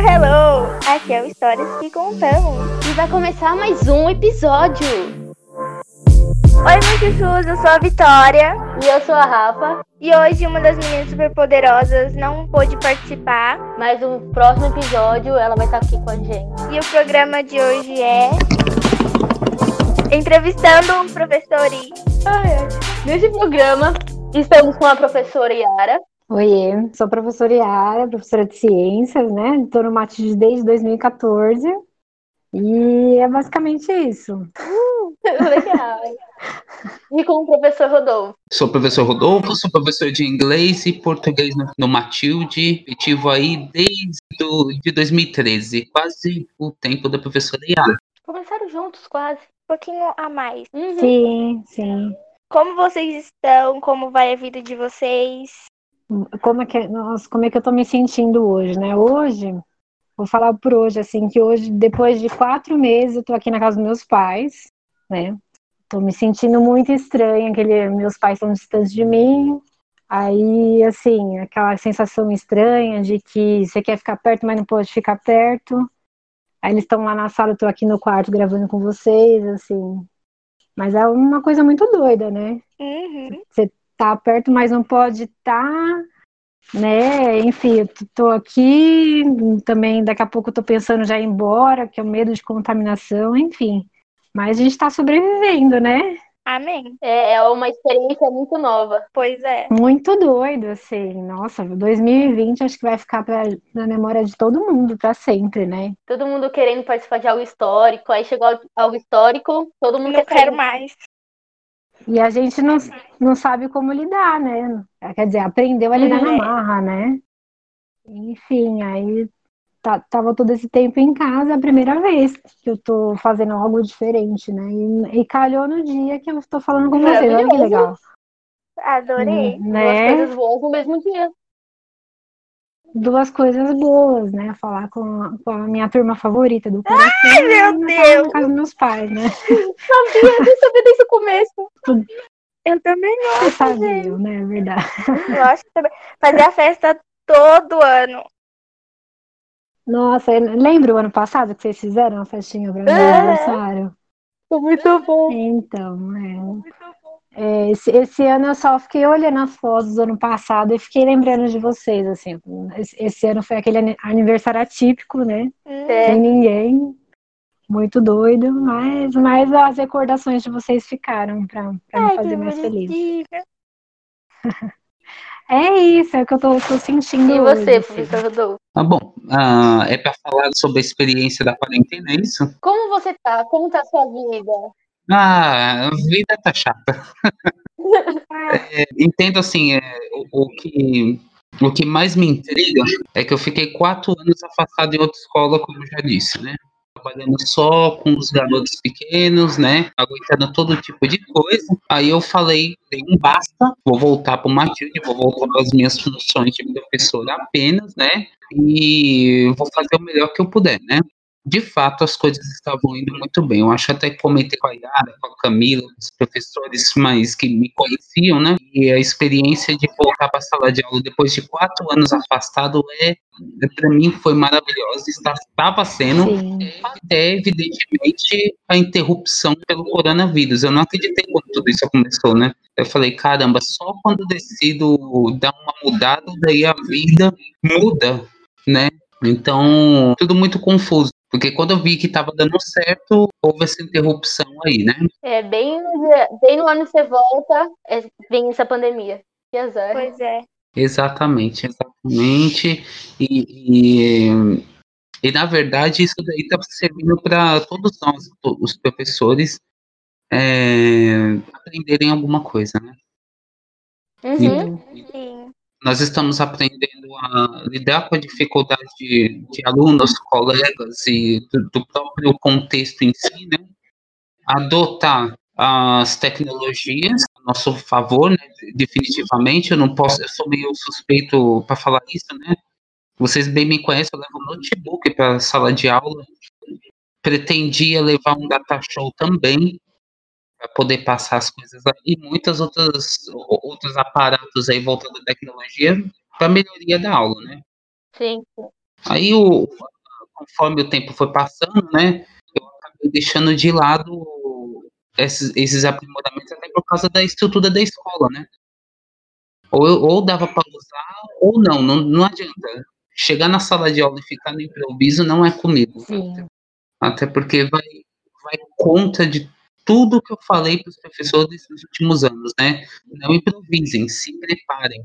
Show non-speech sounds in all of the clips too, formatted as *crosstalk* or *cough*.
hello! Aqui é o Histórias que Contamos. E vai começar mais um episódio. Oi, meus chuchus, eu sou a Vitória. E eu sou a Rafa. E hoje uma das meninas superpoderosas não pôde participar. Mas no próximo episódio ela vai estar aqui com a gente. E o programa de hoje é... Entrevistando um professor. Ai, ai. Nesse programa, estamos com a professora Yara. Oiê, sou a professora Yara, professora de ciências, né? Estou no Matis desde 2014 e é basicamente isso. Uh, *laughs* legal. e com o professor Rodolfo. Sou o professor Rodolfo, sou professor de inglês e português no, Matilde. Ativo aí desde do, de 2013, quase o tempo da professora Yara. Começaram juntos quase. Um pouquinho a mais. Uhum. Sim, sim. Como vocês estão? Como vai a vida de vocês? Como é que, nossa, como é que eu tô me sentindo hoje, né? Hoje, vou falar por hoje, assim, que hoje, depois de quatro meses, eu tô aqui na casa dos meus pais, né? Tô me sentindo muito estranha, aquele, meus pais estão distantes de mim, aí, assim, aquela sensação estranha de que você quer ficar perto, mas não pode ficar perto. Aí eles estão lá na sala, eu tô aqui no quarto gravando com vocês, assim. Mas é uma coisa muito doida, né? Uhum. Você tá perto, mas não pode estar, tá, né? Enfim, eu tô aqui, também daqui a pouco eu tô pensando já em ir embora, que é o medo de contaminação, enfim. Mas a gente tá sobrevivendo, né? Amém. É, é uma experiência muito nova. Pois é. Muito doido, assim. Nossa, 2020 acho que vai ficar pra, na memória de todo mundo para sempre, né? Todo mundo querendo participar de algo histórico, aí chegou algo histórico, todo mundo Não quer quero mais. E a gente não, não sabe como lidar, né? Quer dizer, aprendeu a lidar na É. marra, né? Enfim, aí tá, tava todo esse tempo em casa, é a primeira vez que eu tô fazendo algo diferente, né? E, e calhou no dia que eu tô falando com vocês, olha que legal. Adorei. Duas Né? coisas boas no mesmo dia. Duas coisas boas, né? Falar com a, com a minha turma favorita do coração. Ai, meu Deus! Na casa dos meus pais, né? *laughs* Sabia, eu sabia desde o começo. Eu também Vocês sabiam, né? É verdade. gosto também. Fazer a festa todo ano. Nossa, lembra o ano passado que vocês fizeram uma festinha para meu É. aniversário? Foi muito bom. Então, é. É, esse, esse ano eu só fiquei olhando as fotos do ano passado e fiquei lembrando de vocês, assim. Esse, esse ano foi aquele ani- aniversário atípico, né? É. Sem ninguém. Muito doido, mas, mas as recordações de vocês ficaram para me fazer mais feliz. *laughs* É isso, é o que eu tô, tô sentindo E hoje, você, assim. professor Rodolfo? Tá bom, ah, é para falar sobre a experiência da quarentena, é isso? Como você tá? Como tá a sua vida? Ah, a vida tá chata. É, entendo assim, é, o, o que o que mais me intriga é que eu fiquei quatro anos afastado em outra escola, como já disse, né? Trabalhando só com os garotos pequenos, né? Aguentando todo tipo de coisa. Aí eu falei, dei um basta, vou voltar para o Matilde, vou voltar para as minhas funções de professor apenas, né? E vou fazer o melhor que eu puder, né? De fato as coisas estavam indo muito bem. Eu acho até que comentei com a Yara, com a Camila, os professores mais que me conheciam, né? E a experiência de voltar para a sala de aula depois de quatro anos afastado é, para mim, foi maravilhosa. Estava sendo Sim. até, evidentemente, a interrupção pelo coronavírus. Eu não acreditei quando tudo isso começou, né? Eu falei, caramba, só quando decido dar uma mudada, daí a vida muda, né? Então, tudo muito confuso. Porque quando eu vi que estava dando certo, houve essa interrupção aí, né? É, bem, bem no ano que você volta, é, vem essa pandemia. Que azar. Pois é. Exatamente, exatamente. E, e, e, na verdade, isso daí está servindo para todos nós, os professores, é, aprenderem alguma coisa, né? Uhum. Sim. Nós estamos aprendendo a lidar com a dificuldade de, de alunos, colegas e do, do próprio contexto em si, né? Adotar as tecnologias a nosso favor, né? Definitivamente, eu não posso, eu sou meio suspeito para falar isso, né? Vocês bem me conhecem, eu levo um notebook para a sala de aula. Pretendia levar um data show também, para poder passar as coisas aí, e muitas outras o- outros aparatos aí voltando à tecnologia para melhoria da aula, né? Sim. Aí, o, conforme o tempo foi passando, né, eu acabei deixando de lado esses, esses aprimoramentos até por causa da estrutura da escola, né? Ou, ou dava para usar, ou não, não, não adianta. Chegar na sala de aula e ficar no improviso não é comigo. Sim. Até porque vai, vai contra de tudo que eu falei para os professores nos últimos anos, né? Não improvisem, se preparem.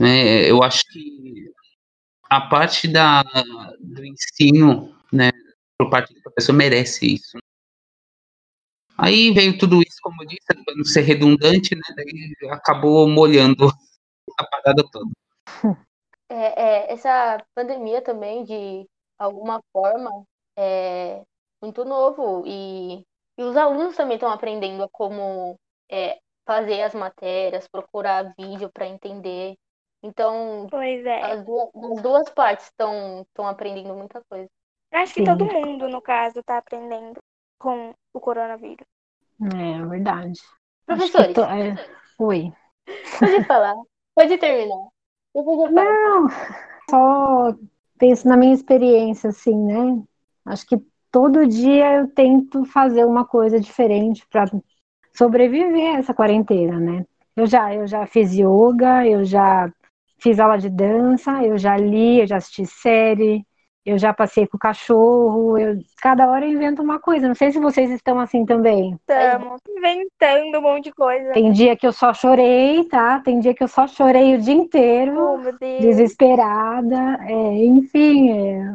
É, eu acho que a parte da, do ensino, né, por parte do professor, merece isso. Aí veio tudo isso, como eu disse, para não ser redundante, né, daí acabou molhando a parada toda. É, é, essa pandemia também, de alguma forma, é muito novo e, e os alunos também estão aprendendo a como é, fazer as matérias, procurar vídeo para entender. Então, Pois é. as duas, as duas partes estão aprendendo muita coisa. Acho que Sim. todo mundo, no caso, tá aprendendo com o coronavírus. É verdade. Acho que Professores, to- é, Oi. pode falar, pode terminar. Não, só penso na minha experiência, assim, né? Acho que todo dia eu tento fazer uma coisa diferente para sobreviver a essa quarentena, né? Eu já, eu já fiz yoga, eu já fiz aula de dança, eu já li, eu já assisti série, eu já passei com o cachorro, eu, cada hora eu invento uma coisa. Não sei se vocês estão assim também. Estamos inventando um monte de coisa. Tem dia que eu só chorei, tá? Tem dia que eu só chorei o dia inteiro. Oh, desesperada, é, enfim, é,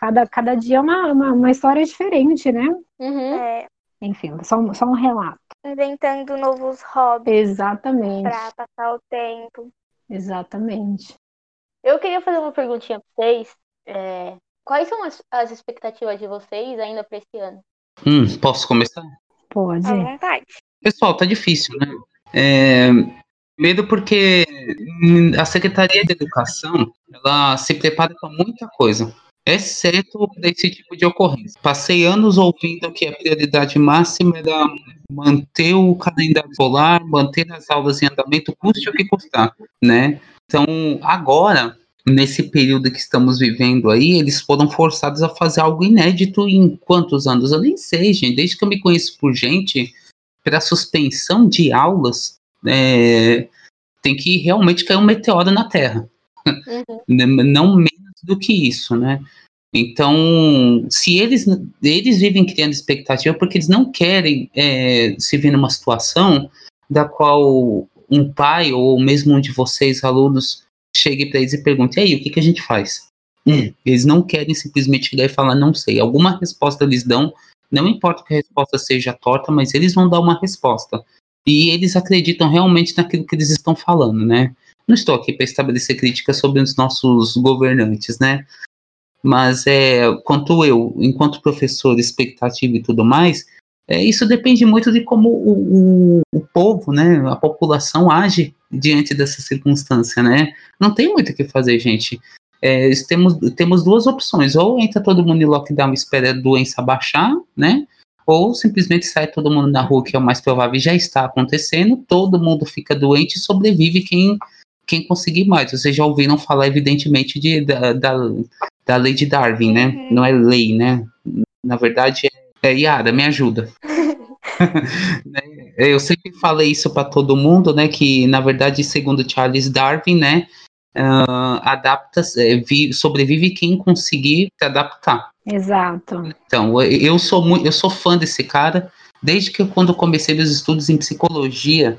cada, cada dia é uma, uma, uma história diferente, né? Uhum. É, Enfim, só, um- só um relato. inventando novos hobbies Exatamente, pra passar o tempo. exatamente. Eu queria fazer uma perguntinha para vocês. É, quais são as, as expectativas de vocês ainda para esse ano? Hum, posso começar? Pode. À vontade. Pessoal, tá difícil, né? É, primeiro porque hum, a Secretaria de Educação, ela se prepara para muita coisa, exceto para esse tipo de ocorrência. Passei anos ouvindo que a prioridade máxima era manter o calendário escolar, manter as aulas em andamento, custe o que custar, né? Então, agora, nesse período que estamos vivendo aí, eles foram forçados a fazer algo inédito em quantos anos? Eu nem sei, gente. Desde que eu me conheço por gente, para suspensão de aulas, é, tem que realmente cair um meteoro na Terra. Uhum. *laughs* N- Não menos do que isso, né? Então, se eles, eles vivem criando expectativa porque eles não querem é, se ver numa situação da qual um pai ou mesmo um de vocês, alunos, chegue para eles e pergunte: e aí, o que, que a gente faz? Hum, Eles não querem simplesmente chegar e falar, não sei. Alguma resposta eles dão, não importa que a resposta seja torta, mas eles vão dar uma resposta. E eles acreditam realmente naquilo que eles estão falando, né? Não estou aqui para estabelecer críticas sobre os nossos governantes, né? Mas é, quanto eu, enquanto professor, expectativa e tudo mais, é, isso depende muito de como o, o, o povo, né, a população age diante dessa circunstância, né? Não tem muito o que fazer, gente. É, temos, temos duas opções, ou entra todo mundo em lockdown e espera a doença baixar, né? Ou simplesmente sai todo mundo na rua, que é o mais provável, já está acontecendo, todo mundo fica doente e sobrevive quem, quem conseguir mais. Vocês já ouviram falar, evidentemente, de, da, da, da lei de Darwin, né? Uhum. Não é lei, né? Na verdade, é, é Yara, me ajuda. *laughs* Né? Eu sempre falei isso para todo mundo, né? Que na verdade, segundo Charles Darwin, né? ah, adapta, é, vi- sobrevive quem conseguir se adaptar. Exato. Então, eu sou muito, eu sou fã desse cara desde que eu, quando eu comecei meus estudos em psicologia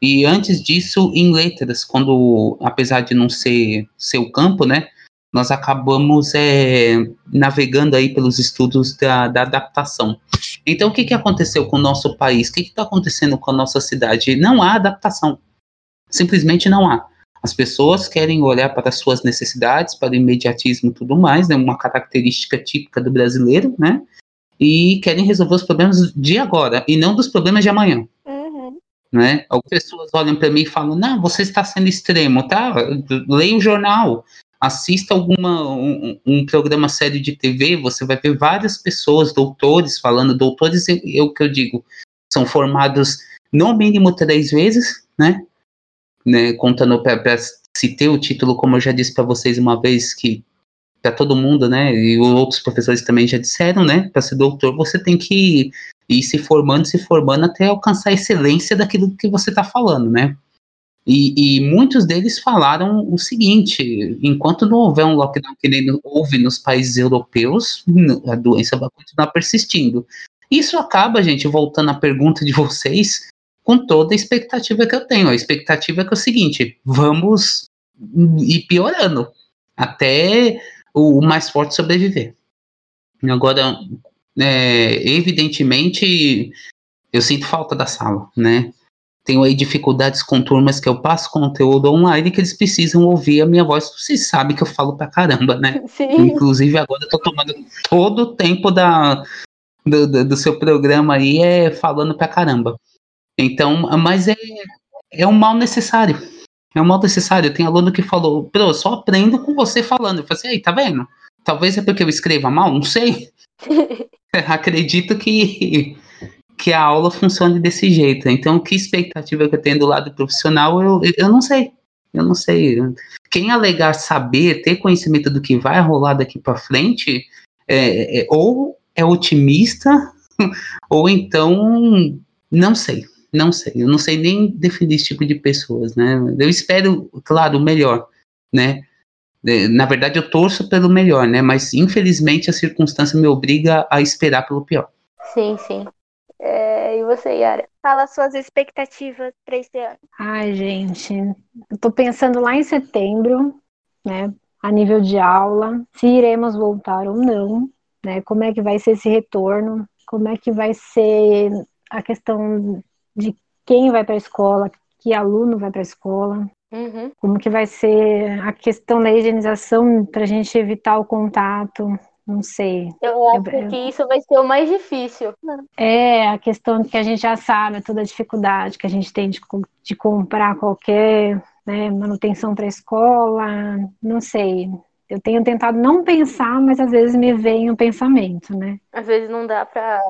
e antes disso em letras, quando apesar de não ser seu campo, né? Nós acabamos é, navegando aí pelos estudos da, da adaptação. Então, o que, que aconteceu com o nosso país? O que está acontecendo com a nossa cidade? Não há adaptação. Simplesmente não há. As pessoas querem olhar para as suas necessidades, para o imediatismo e tudo mais, né? Uma característica típica do brasileiro, né? E querem resolver os problemas de agora e não dos problemas de amanhã. Né? Algumas pessoas olham para mim e falam: "Não, você está sendo extremo, tá? Leia o jornal, assista alguma um, um programa sério de TV, você vai ver várias pessoas, doutores falando, doutores é o que eu digo, são formados no mínimo três vezes, né? né contando para citei o título, como eu já disse para vocês uma vez, que para todo mundo, né? E outros professores também já disseram, né? Para ser doutor, você tem que ir se formando, se formando até alcançar a excelência daquilo que você está falando, né? E, e, muitos deles falaram o seguinte: enquanto não houver um lockdown que nem houve nos países europeus, a doença vai continuar persistindo. Isso acaba, gente, voltando à pergunta de vocês, com toda a expectativa que eu tenho. A expectativa é é o seguinte: vamos ir piorando até o, mais forte sobreviver. Agora, é, evidentemente, eu sinto falta da sala, né? tenho aí dificuldades com turmas que eu passo conteúdo online que eles precisam ouvir a minha voz. Vocês sabem que eu falo pra caramba, né? *laughs* Sim. Inclusive agora eu tô tomando todo o tempo da, do, do, do, seu programa aí é falando pra caramba. Então, mas é, é um mal necessário. É um mal necessário. Tem aluno que falou, Pro, eu só aprendo com você falando. Eu falei assim, aí, tá vendo? Talvez é porque eu escreva mal, não sei. *laughs* Acredito que que a aula funcione desse jeito. Então, que expectativa que eu tenho do lado profissional, eu, eu não sei. Eu não sei. Quem alegar saber, ter conhecimento do que vai rolar daqui para frente, é, é, ou é otimista, *laughs* ou então não sei. Não sei. Eu não sei nem definir esse tipo de pessoas, né? Eu espero, claro, o melhor, né? É, na verdade, eu torço pelo melhor, né? Mas infelizmente a circunstância me obriga a esperar pelo pior. Sim, sim. É, e você, Yara? Fala suas expectativas para esse ano. Ai, gente, eu tô pensando lá em setembro, né? A nível de aula, se iremos voltar ou não, né? Como é que vai ser esse retorno? Como é que vai ser a questão de quem vai para a escola, que aluno vai para a escola, Uhum. Como que vai ser a questão da higienização para a gente evitar o contato, não sei. Eu acho eu, que isso vai ser o mais difícil. É, a questão que a gente já sabe, toda a dificuldade que a gente tem de, de comprar qualquer né, manutenção para a escola, não sei. Eu tenho tentado não pensar, mas às vezes me vem um pensamento, né? Às vezes não dá para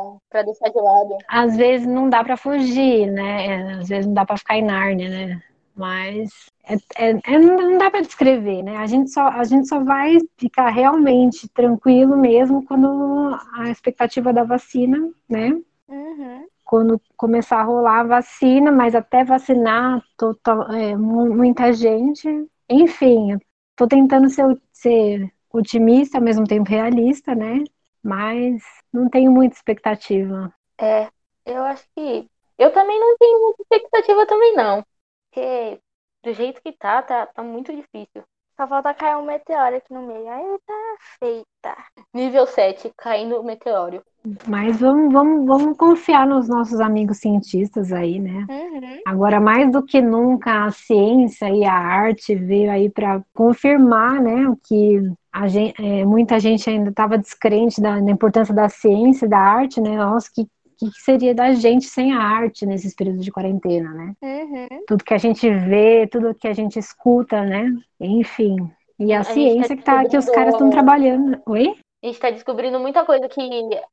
deixar de lado. Às vezes não dá para fugir, né? Às vezes não dá para ficar em Nárnia, né? Mas é, é, é, não dá para descrever, né? A gente, só, a gente só vai ficar realmente tranquilo mesmo quando a expectativa da vacina, né? Uhum. Quando começar a rolar a vacina, mas até vacinar total, é, muita gente. Enfim, estou tentando ser, ser otimista, ao mesmo tempo realista, né? Mas não tenho muita expectativa. É, eu acho que. Eu também não tenho muita expectativa também, não. Porque do jeito que tá, tá, tá muito difícil. Só falta cair um meteoro aqui no meio. Aí tá feita. Nível 7, caindo o meteoro. Mas vamos, vamos, vamos confiar nos nossos amigos cientistas aí, né? Uhum. Agora, mais do que nunca, a ciência e a arte veio aí para confirmar, né, o que a gente, é, muita gente ainda estava descrente da, da, importância da ciência e da arte, né? Nossa, que que seria da gente sem a arte nesses períodos de quarentena, né? Uhum. Tudo que a gente vê, tudo que a gente escuta, né? Enfim. E a, a ciência tá que, tá, que os caras estão trabalhando. Oi? A gente está descobrindo muita coisa que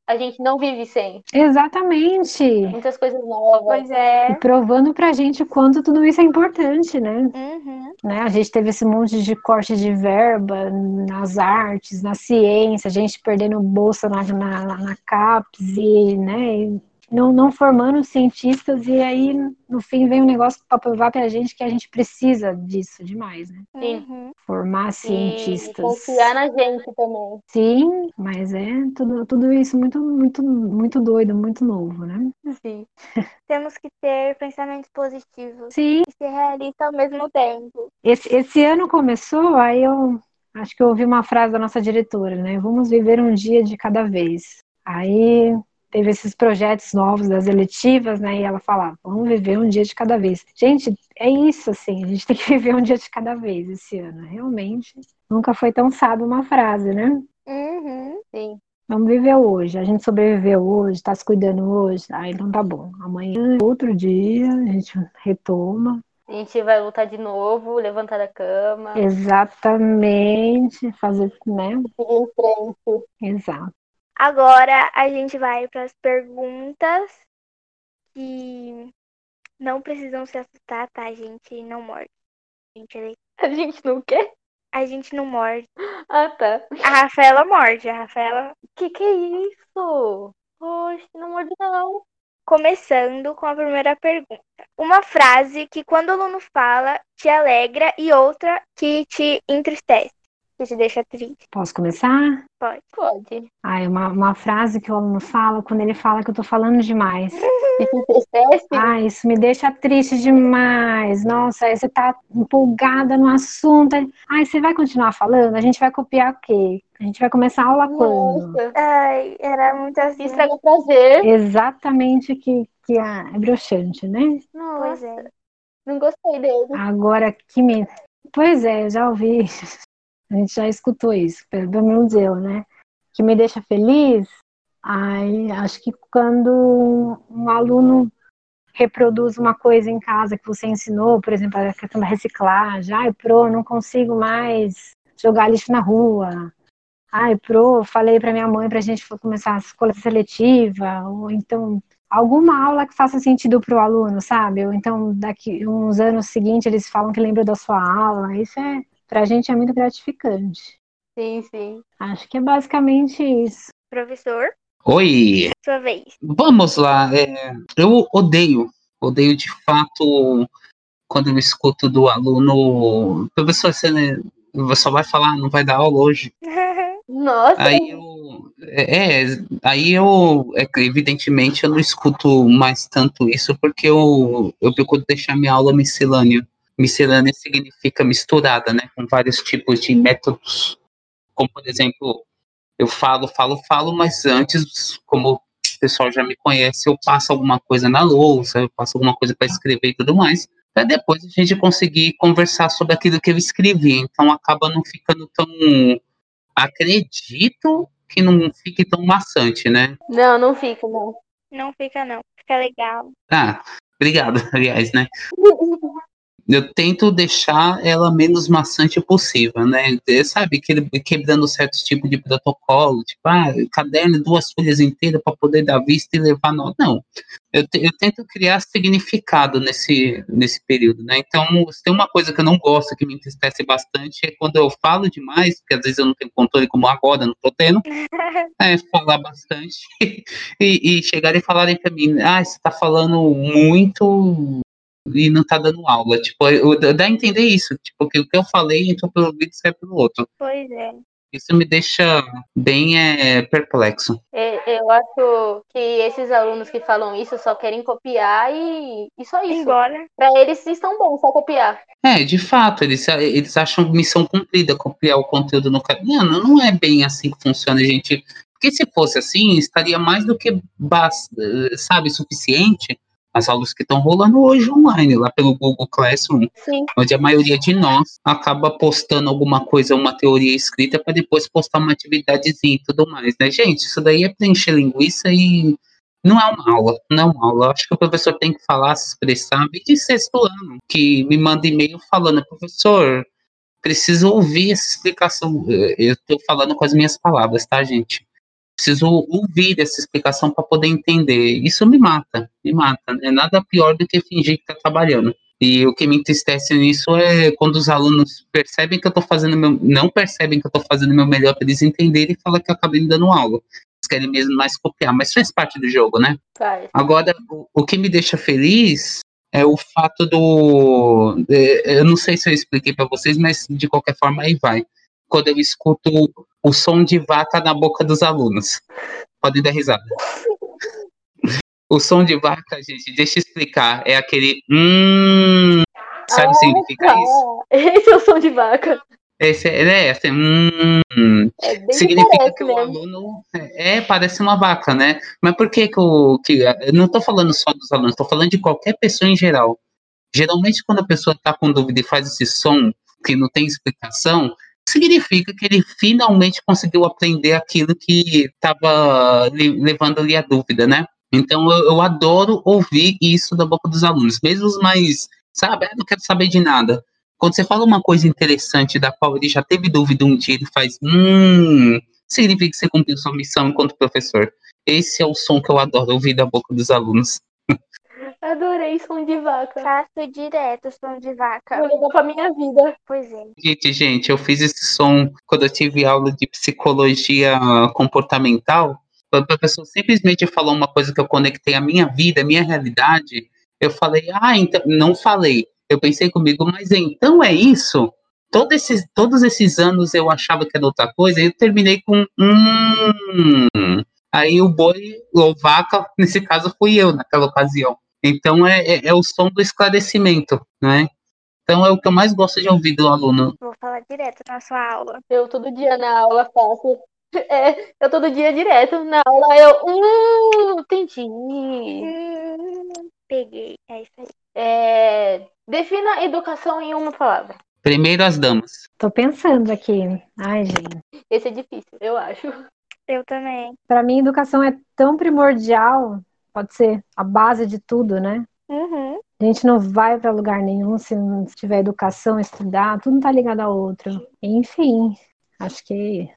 a gente não vive sem. Exatamente. Muitas coisas novas. Pois é. E provando pra gente o quanto tudo isso é importante, né? Uhum. né? A gente teve esse monte de corte de verba nas artes, na ciência, a gente perdendo bolsa na, na, na CAPES e, né? Não, não formando cientistas e aí no fim vem um negócio para provar para a gente que a gente precisa disso demais, né? Sim. Uhum. Formar cientistas. E confiar na gente também. Sim, mas é tudo, tudo isso muito, muito, muito doido, muito novo, né? Sim. *laughs* Temos que ter pensamentos positivos Sim. e ser realista ao mesmo tempo. Esse, esse ano começou, aí eu acho que eu ouvi uma frase da nossa diretora, né? Vamos viver um dia de cada vez. Aí teve esses projetos novos das eletivas, né? E ela falava, vamos viver um dia de cada vez. Gente, é isso, assim, a gente *laughs* tem que viver um dia de cada vez esse ano. Realmente, nunca foi tão sábio uma frase, né? Uhum. Sim. Vamos viver hoje. A gente sobreviveu hoje, tá se cuidando hoje. Ah, então tá bom. Amanhã, outro dia, a gente retoma. A gente vai lutar de novo, levantar da cama. Exatamente. Fazer, né? Seguir em frente. Exato. Agora a gente vai para as perguntas que não precisam se assustar, tá? A gente não morde. A gente é A gente não quer? A gente não morde. Ah, tá. A Rafaela morde. A Rafaela. Que que é isso? Poxa, não morde não. Começando com a primeira pergunta. Uma frase que quando o aluno fala te alegra e outra que te entristece, que te deixa triste. Posso começar? Pode. Pode. Ai, uma, uma frase que o aluno fala quando ele fala que eu tô falando demais. *laughs* Ah, isso me deixa triste demais. Nossa, aí você tá empolgada no assunto. Ai, você vai continuar falando? A gente vai copiar o quê? A gente vai começar a aula quando? Nossa, Ai, era muito assim. estraga o prazer. Exatamente que, que é broxante, né? Pois Nossa, é. não gostei dele. Agora que me. Pois é, eu já ouvi. A gente já escutou isso, pelo menos eu, né? Que me deixa feliz. Ai, acho que quando um aluno reproduz uma coisa em casa que você ensinou, por exemplo, a questão da reciclagem. Ai, pro, não consigo mais jogar lixo na rua. Ai, pro, falei para minha mãe para a gente começar a coleta seletiva, ou então alguma aula que faça sentido para o aluno, sabe? Ou então daqui uns anos seguintes eles falam que lembram da sua aula. Isso é, para a gente é muito gratificante. Sim, sim. Acho que é basicamente isso. Professor, Oi, sua vez. vamos lá. é, eu odeio, odeio de fato quando eu escuto do aluno, professor, você né, você só vai falar, não vai dar aula hoje. *laughs* Nossa, Aí eu, é, é, aí eu, é, evidentemente, eu não escuto mais tanto isso porque eu, eu procuro deixar minha aula miscelânea. Miscelânea significa misturada, né, com vários tipos de métodos. Como, por exemplo, eu falo, falo, falo, mas antes, como o pessoal já me conhece, eu passo alguma coisa na lousa, eu passo alguma coisa para escrever e tudo mais, para depois a gente conseguir conversar sobre aquilo que eu escrevi. Então acaba não ficando tão. Acredito que não fique tão maçante, né? não, não fica, não. Não fica, não. Fica legal. Ah, obrigado, *laughs* aliás, né? *laughs* Eu tento deixar ela menos maçante possível, né? Sabe, que- quebrando certos tipos de protocolo, tipo, ah, caderno, duas folhas inteiras para poder dar vista e levar nota. Não. Eu, te- eu tento criar significado nesse, nesse período, né? Então, se tem uma coisa que eu não gosto, que me entristece bastante, é quando eu falo demais, porque às vezes eu não tenho controle, como agora, não tô tendo, *laughs* é falar bastante *laughs* e, e chegarem e falarem para mim, ah, você tá falando muito e não tá dando aula. Tipo, eu, dá a entender isso. Tipo, que o que eu falei entrou pelo ouvido e sai pelo outro. Pois é. Isso me deixa bem é, perplexo. É, Eu acho que esses alunos que falam isso só querem copiar e, e só isso. Embora. Pra eles estão bom, só copiar. É, de fato, eles, eles acham missão cumprida copiar o conteúdo no cara. Não, não é bem assim que funciona, gente. Porque se fosse assim, estaria mais do que, sabe, suficiente as aulas que estão rolando hoje online, lá pelo Google Classroom. Sim. onde a maioria de nós acaba postando alguma coisa, uma teoria escrita, para depois postar uma atividadezinha e tudo mais, né? Gente, isso daí é preencher linguiça e não é uma aula, não é uma aula. Eu acho que o professor tem que falar, se expressar, e de sexto ano, que me manda e-mail falando, professor, preciso ouvir essa explicação. Eu estou falando com as minhas palavras, tá, gente? Preciso ouvir essa explicação para poder entender. Isso me mata, me mata. É nada pior do que fingir que está trabalhando. E o que me entristece nisso é quando os alunos percebem que eu estou fazendo meu, não percebem que eu estou fazendo meu melhor para eles entenderem e falam que eu acabei dando aula. Eles querem mesmo mais copiar, mas faz parte do jogo, né? Faz. Agora, o, o que me deixa feliz é o fato do. é, eu não sei se eu expliquei para vocês, mas de qualquer forma aí vai. Quando eu escuto o som de vaca na boca dos alunos. Podem dar risada. O som de vaca, gente, deixa eu explicar. É aquele. Hum. Sabe o que significa isso? Ah, esse é o som de vaca. Esse é, é, assim, hum, É significa parece que o aluno é, parece uma vaca, né? Mas por que que o que eu não estou falando só dos alunos, estou falando de qualquer pessoa em geral. Geralmente quando a pessoa está com dúvida e faz esse som que não tem explicação, significa que ele finalmente conseguiu aprender aquilo que estava levando-lhe a dúvida, né? Então eu, eu adoro ouvir isso da boca dos alunos, mesmo os mais, sabe, ah, não quero saber de nada. Quando você fala uma coisa interessante da qual ele já teve dúvida um dia, ele faz, hum, significa que você cumpriu sua missão enquanto professor. Esse é o som que eu adoro ouvir da boca dos alunos. Adorei som de vaca. Faço direto som de vaca. Vou levar pra minha vida. Pois é. Gente, gente, eu fiz esse som quando eu tive aula de psicologia comportamental. Quando a pessoa simplesmente falou uma coisa que eu conectei à minha vida, à minha realidade, eu falei, ah, então. Não falei. Eu pensei comigo, mas então é isso? Todo esses, todos esses anos eu achava que era outra coisa, e eu terminei com hum. Aí o boi, ou vaca, *laughs* nesse caso fui eu naquela ocasião. Então é, é, é, o som do esclarecimento, né? Então é o que eu mais gosto de ouvir do aluno. Vou falar direto na sua aula. Eu todo dia na aula faço. É, eu todo dia direto na aula eu. Hum, entendi. Hum, peguei. É isso aí. É, defina educação em uma palavra. Primeiro as damas. Tô pensando aqui. Ai, gente. Esse é difícil, eu acho. Eu também. Para mim, educação é tão primordial. Pode ser a base de tudo, né? Uhum. A gente não vai para lugar nenhum se não tiver educação, estudar, tudo tá ligado ao outro. Enfim, acho que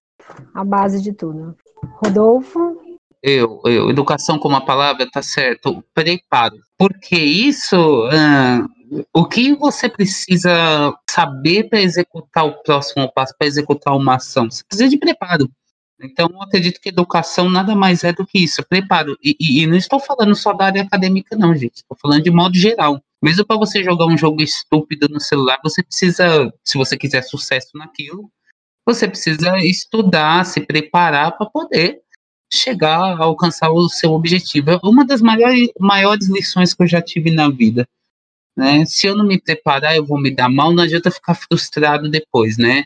a base de tudo. Rodolfo? Eu, eu, educação como a palavra tá certo, preparo. Porque isso, uh, o que você precisa saber para executar o próximo passo, para executar uma ação? Você precisa de preparo. Então, acredito que educação nada mais é do que isso, preparo. E, e, e não estou falando só da área acadêmica, não, gente. Estou falando de modo geral. Mesmo para você jogar um jogo estúpido no celular, você precisa, se você quiser sucesso naquilo, você precisa estudar, se preparar para poder chegar a alcançar o seu objetivo. É uma das maiores, maiores lições que eu já tive na vida. Né? Se eu não me preparar, eu vou me dar mal, não adianta ficar frustrado depois, né?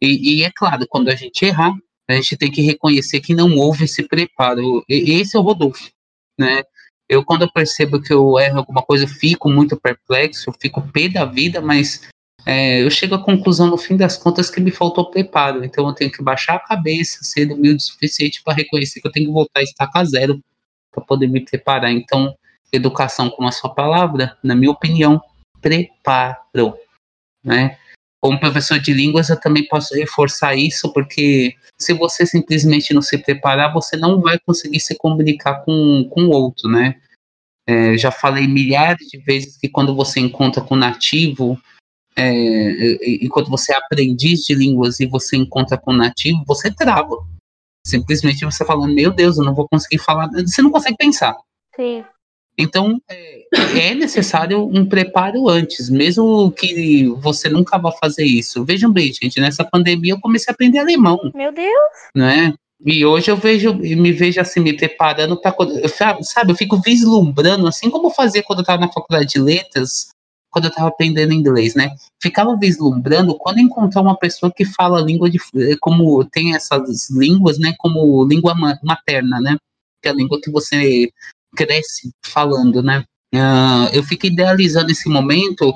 E, e é claro, quando a gente errar, a gente tem que reconhecer que não houve esse preparo. E, esse é o Rodolfo, né? Eu, quando eu percebo que eu erro alguma coisa, fico muito perplexo, fico pé da vida, mas é, eu chego à conclusão, no fim das contas, que me faltou preparo. Então, eu tenho que baixar a cabeça, ser humilde o suficiente para reconhecer que eu tenho que voltar a estacar zero para poder me preparar. Então, educação, como a sua palavra, na minha opinião, preparo, né? Como professor de línguas, eu também posso reforçar isso, porque se você simplesmente não se preparar, você não vai conseguir se comunicar com, o outro, né? É, já falei milhares de vezes que quando você encontra com nativo, é, enquanto você é aprendiz de línguas e você encontra com nativo, você trava. Simplesmente você falando, meu Deus, eu não vou conseguir falar, você não consegue pensar. Sim. Então, é, é, necessário um preparo antes, mesmo que você nunca vá fazer isso. Vejam bem, gente, nessa pandemia eu comecei a aprender alemão. Meu Deus! Né? E hoje eu vejo, me vejo assim, me preparando para sabe, eu fico vislumbrando, assim como eu fazia quando eu estava na faculdade de letras, quando eu estava aprendendo inglês, né? Ficava vislumbrando quando encontrar uma pessoa que fala língua de como tem essas línguas, né, como língua materna, né? Que é a língua que você cresce falando, né? Uh, eu fico idealizando esse momento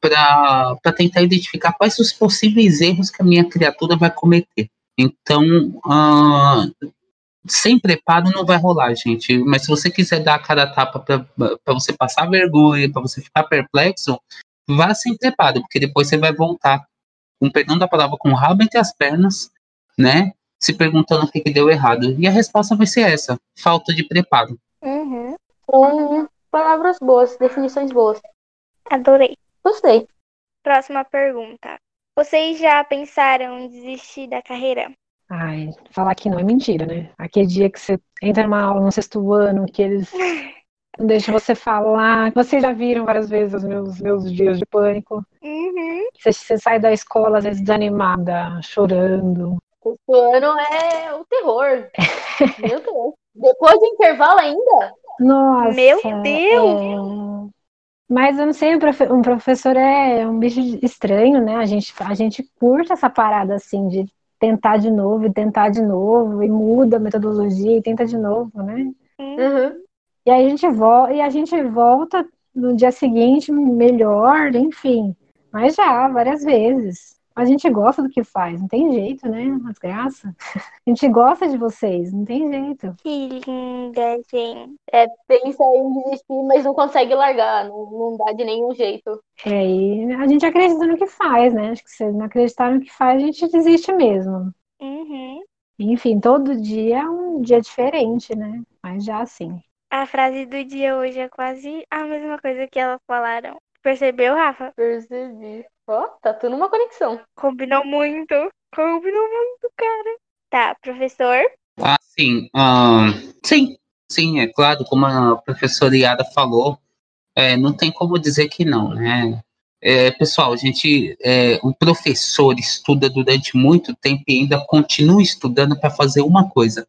para tentar identificar quais os possíveis erros que a minha criatura vai cometer. Então, uh, sem preparo não vai rolar, gente. Mas se você quiser dar a cara a tapa para você passar vergonha, para você ficar perplexo, vá sem preparo, porque depois você vai voltar, com perdão da palavra, com o rabo entre as pernas, né? Se perguntando o que, que deu errado. E a resposta vai ser essa: falta de preparo. Uhum. Hum, palavras boas, definições boas. Adorei. Gostei. Próxima pergunta. Vocês já pensaram em desistir da carreira? Ai, falar que não é mentira, né? Aquele dia que você entra numa aula no sexto ano, que eles *laughs* não deixam você falar. Vocês já viram várias vezes os meus, meus dias de pânico. Uhum. Você, você sai da escola, às vezes, desanimada, chorando. O ano é o terror. *laughs* Meu Deus. Depois do intervalo ainda? Nossa. Meu Deus! É... Mas eu não sei, um professor é um bicho estranho, né? A gente, a gente curte essa parada assim de tentar de novo e tentar de novo e muda a metodologia e tenta de novo, né? Uhum. E aí a gente volta e a gente volta no dia seguinte melhor, enfim. Mas já várias vezes. A gente gosta do que faz, não tem jeito, né? Mas graça. A gente gosta de vocês, não tem jeito. Que linda, gente. É, pensa em desistir, mas não consegue largar, não, não dá de nenhum jeito. É, e a gente acredita no que faz, né? Acho que se não acreditar no que faz, a gente desiste mesmo. Uhum. Enfim, todo dia é um dia diferente, né? Mas já assim. A frase do dia hoje é quase a mesma coisa que elas falaram. Percebeu, Rafa? Percebi. Ó, tá tudo uma conexão. Combinou muito. Combinou muito, cara. Tá, professor. Ah, sim. sim, sim, é claro, como a professora Iara falou, é, não tem como dizer que não, né? É, pessoal, a gente, é, o professor estuda durante muito tempo e ainda continua estudando para fazer uma coisa: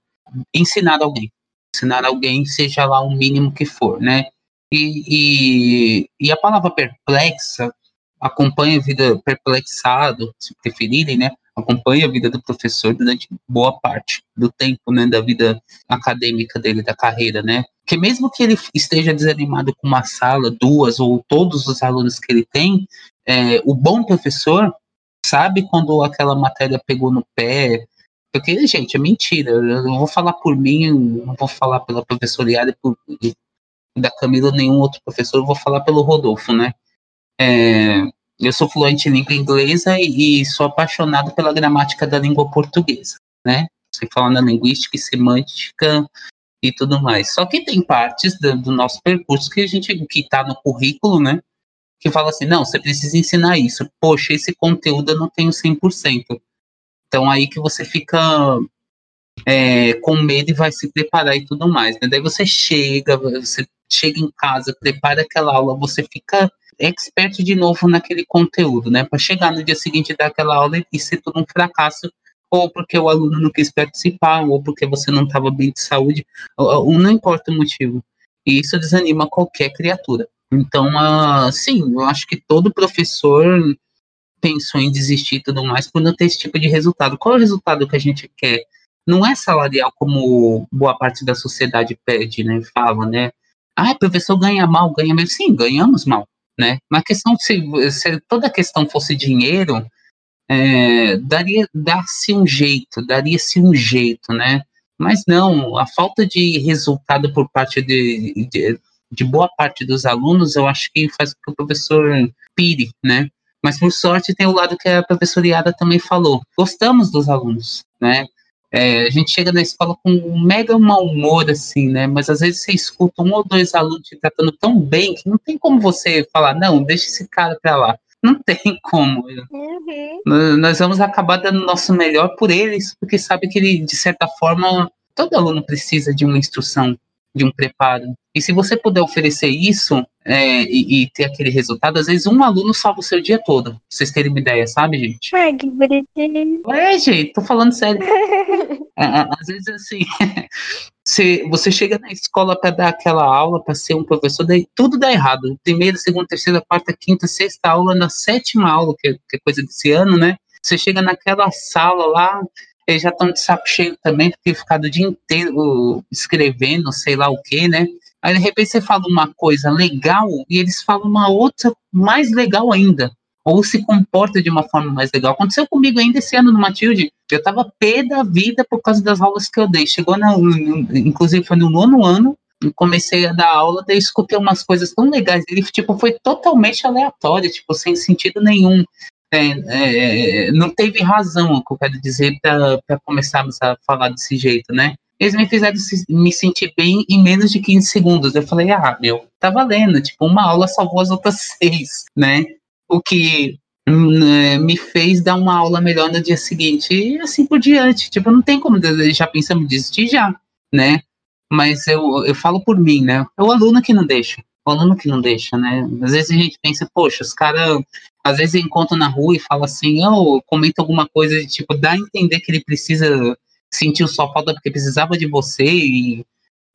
ensinar alguém. Ensinar alguém, seja lá o mínimo que for, né? E, e, e a palavra perplexa acompanha a vida perplexado, se preferirem, né? Acompanha a vida do professor durante boa parte do tempo, né? Da vida acadêmica dele, da carreira, né? Porque mesmo que ele esteja desanimado com uma sala, duas ou todos os alunos que ele tem, é, o bom professor sabe quando aquela matéria pegou no pé. Porque, gente, é mentira. Eu não vou falar por mim, não vou falar pela professora e por- da Camila, nenhum outro professor, eu vou falar pelo Rodolfo, né? É, eu sou fluente em língua inglesa e, sou apaixonado pela gramática da língua portuguesa, né? Você fala na linguística e semântica e tudo mais. Só que tem partes do, do nosso percurso que a gente que está no currículo, né? Que fala assim, não, você precisa ensinar isso. Poxa, esse conteúdo eu não tenho 100%. Então aí que você fica é, com medo e vai se preparar e tudo mais. Né? Daí você chega, você chega em casa, prepara aquela aula, você fica expert de novo naquele conteúdo, né? Para chegar no dia seguinte e dar aquela aula e ser tudo um fracasso, ou porque o aluno não quis participar, ou porque você não estava bem de saúde, ou- ou não importa o motivo. E isso desanima qualquer criatura. Então, ah, sim, eu acho que todo professor pensou em desistir e tudo mais por não ter esse tipo de resultado. Qual é o resultado que a gente quer? Não é salarial como boa parte da sociedade pede, né? Fala, né? Ah, professor ganha mal, ganha bem. Sim, ganhamos mal, né? Mas questão, se, se toda a questão fosse dinheiro, é, daria, dar-se um jeito, daria-se um jeito, né? Mas não, a falta de resultado por parte de, de, de boa parte dos alunos, eu acho que faz com que o professor pire, né? Mas por sorte tem o lado que a professora Iada também falou. Gostamos dos alunos, né? É, a gente chega na escola com um mega mau humor, assim, né? Mas às vezes você escuta um ou dois alunos te tratando tão bem que não tem como você falar, não, deixa esse cara pra lá. Não *laughs* tem como. Uhum. Nós- Nós vamos acabar dando o nosso melhor por eles, porque sabe que ele, de certa forma, todo aluno precisa de uma instrução, de um preparo. E se você puder oferecer isso é, e, e ter aquele resultado, às vezes um aluno salva o seu dia todo. Pra vocês terem uma ideia, sabe, gente? Ai, que bonitinho. É, gente, tô falando sério. *laughs* É, é, Às vezes, assim, *laughs* você, você chega na escola para dar aquela aula, para ser um professor, daí tudo dá errado. Primeira, segunda, terceira, quarta, quinta, sexta aula, na sétima aula, que, é- que é coisa desse ano, né? Você chega naquela sala lá, eles já estão de saco cheio também, porque ficado o dia inteiro escrevendo, sei lá o quê, né? Aí, de repente, você fala uma coisa legal e eles falam uma outra mais legal ainda ou se comporta de uma forma mais legal. Aconteceu comigo ainda esse ano no Matilde. Eu tava pé da vida por causa das aulas que eu dei. Chegou, na, inclusive, foi no nono ano, comecei a dar aula, daí escutei umas coisas tão legais. Ele, tipo, foi totalmente aleatório, tipo, sem sentido nenhum. É, é, não teve razão, que eu quero dizer, para começarmos a falar desse jeito, né? Eles me fizeram me sentir bem em menos de 15 segundos. Eu falei, ah, meu, tá valendo. Tipo, uma aula salvou as outras *laughs* seis, né? o que hum, eh, me fez dar uma aula melhor no dia seguinte e assim por diante. Tipo, não tem como já pensamos desistir já, né? Mas eu, eu falo por mim, né? É o aluno que não deixa. O aluno que não deixa, né? Às vezes a gente pensa, poxa, os caras às vezes encontram na rua e fala assim, ou comenta alguma coisa de tipo, dá a entender que ele precisa sentir sua falta porque precisava de você e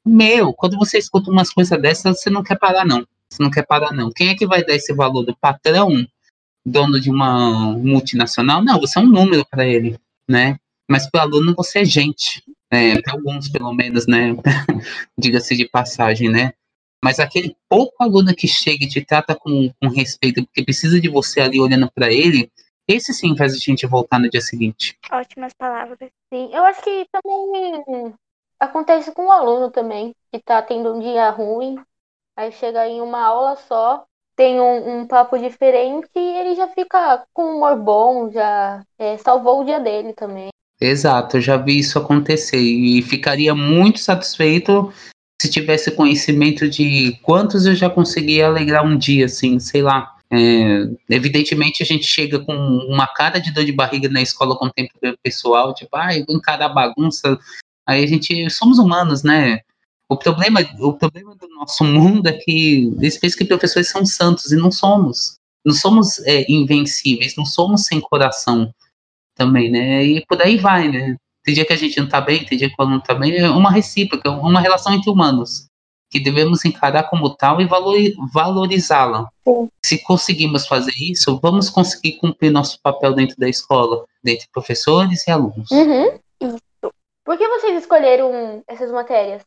meu, quando você escuta umas coisas dessas, você não quer parar não. Você não quer parar não. Quem é que vai dar esse valor do patrão, dono de uma multinacional? Não, você é um número para ele, né? Mas para o aluno você é gente, né? Para alguns pelo menos, né? *laughs* Diga-se de passagem, né? Mas aquele pouco aluno que chega e te trata com, com respeito, porque precisa de você ali olhando para ele, esse sim faz a gente voltar no dia seguinte. Ótimas palavras. Sim, eu acho que também acontece com o aluno também, que tá tendo um dia ruim, aí chega em uma aula só, tem um, um papo diferente e ele já fica com humor bom, já é, salvou o dia dele também. Exato, eu já vi isso acontecer e ficaria muito satisfeito se tivesse conhecimento de quantos eu já consegui alegrar um dia, assim, sei lá. É, evidentemente a gente chega com uma cara de dor de barriga na escola com o tempo pessoal, tipo, ah, encarar bagunça. Aí a gente somos humanos, né? O problema, o problema do nosso mundo é que eles pensam que professores são santos e não somos. Não somos é, invencíveis, não somos sem coração também, né? E por aí vai, né? Tem dia que a gente não tá bem, tem dia que o aluno não tá bem. É uma recíproca, uma relação entre humanos que devemos encarar como tal e valorizá-la. Se conseguimos fazer isso, vamos conseguir cumprir nosso papel dentro da escola, dentre professores e alunos. Uhum. Isso. Por que vocês escolheram essas matérias?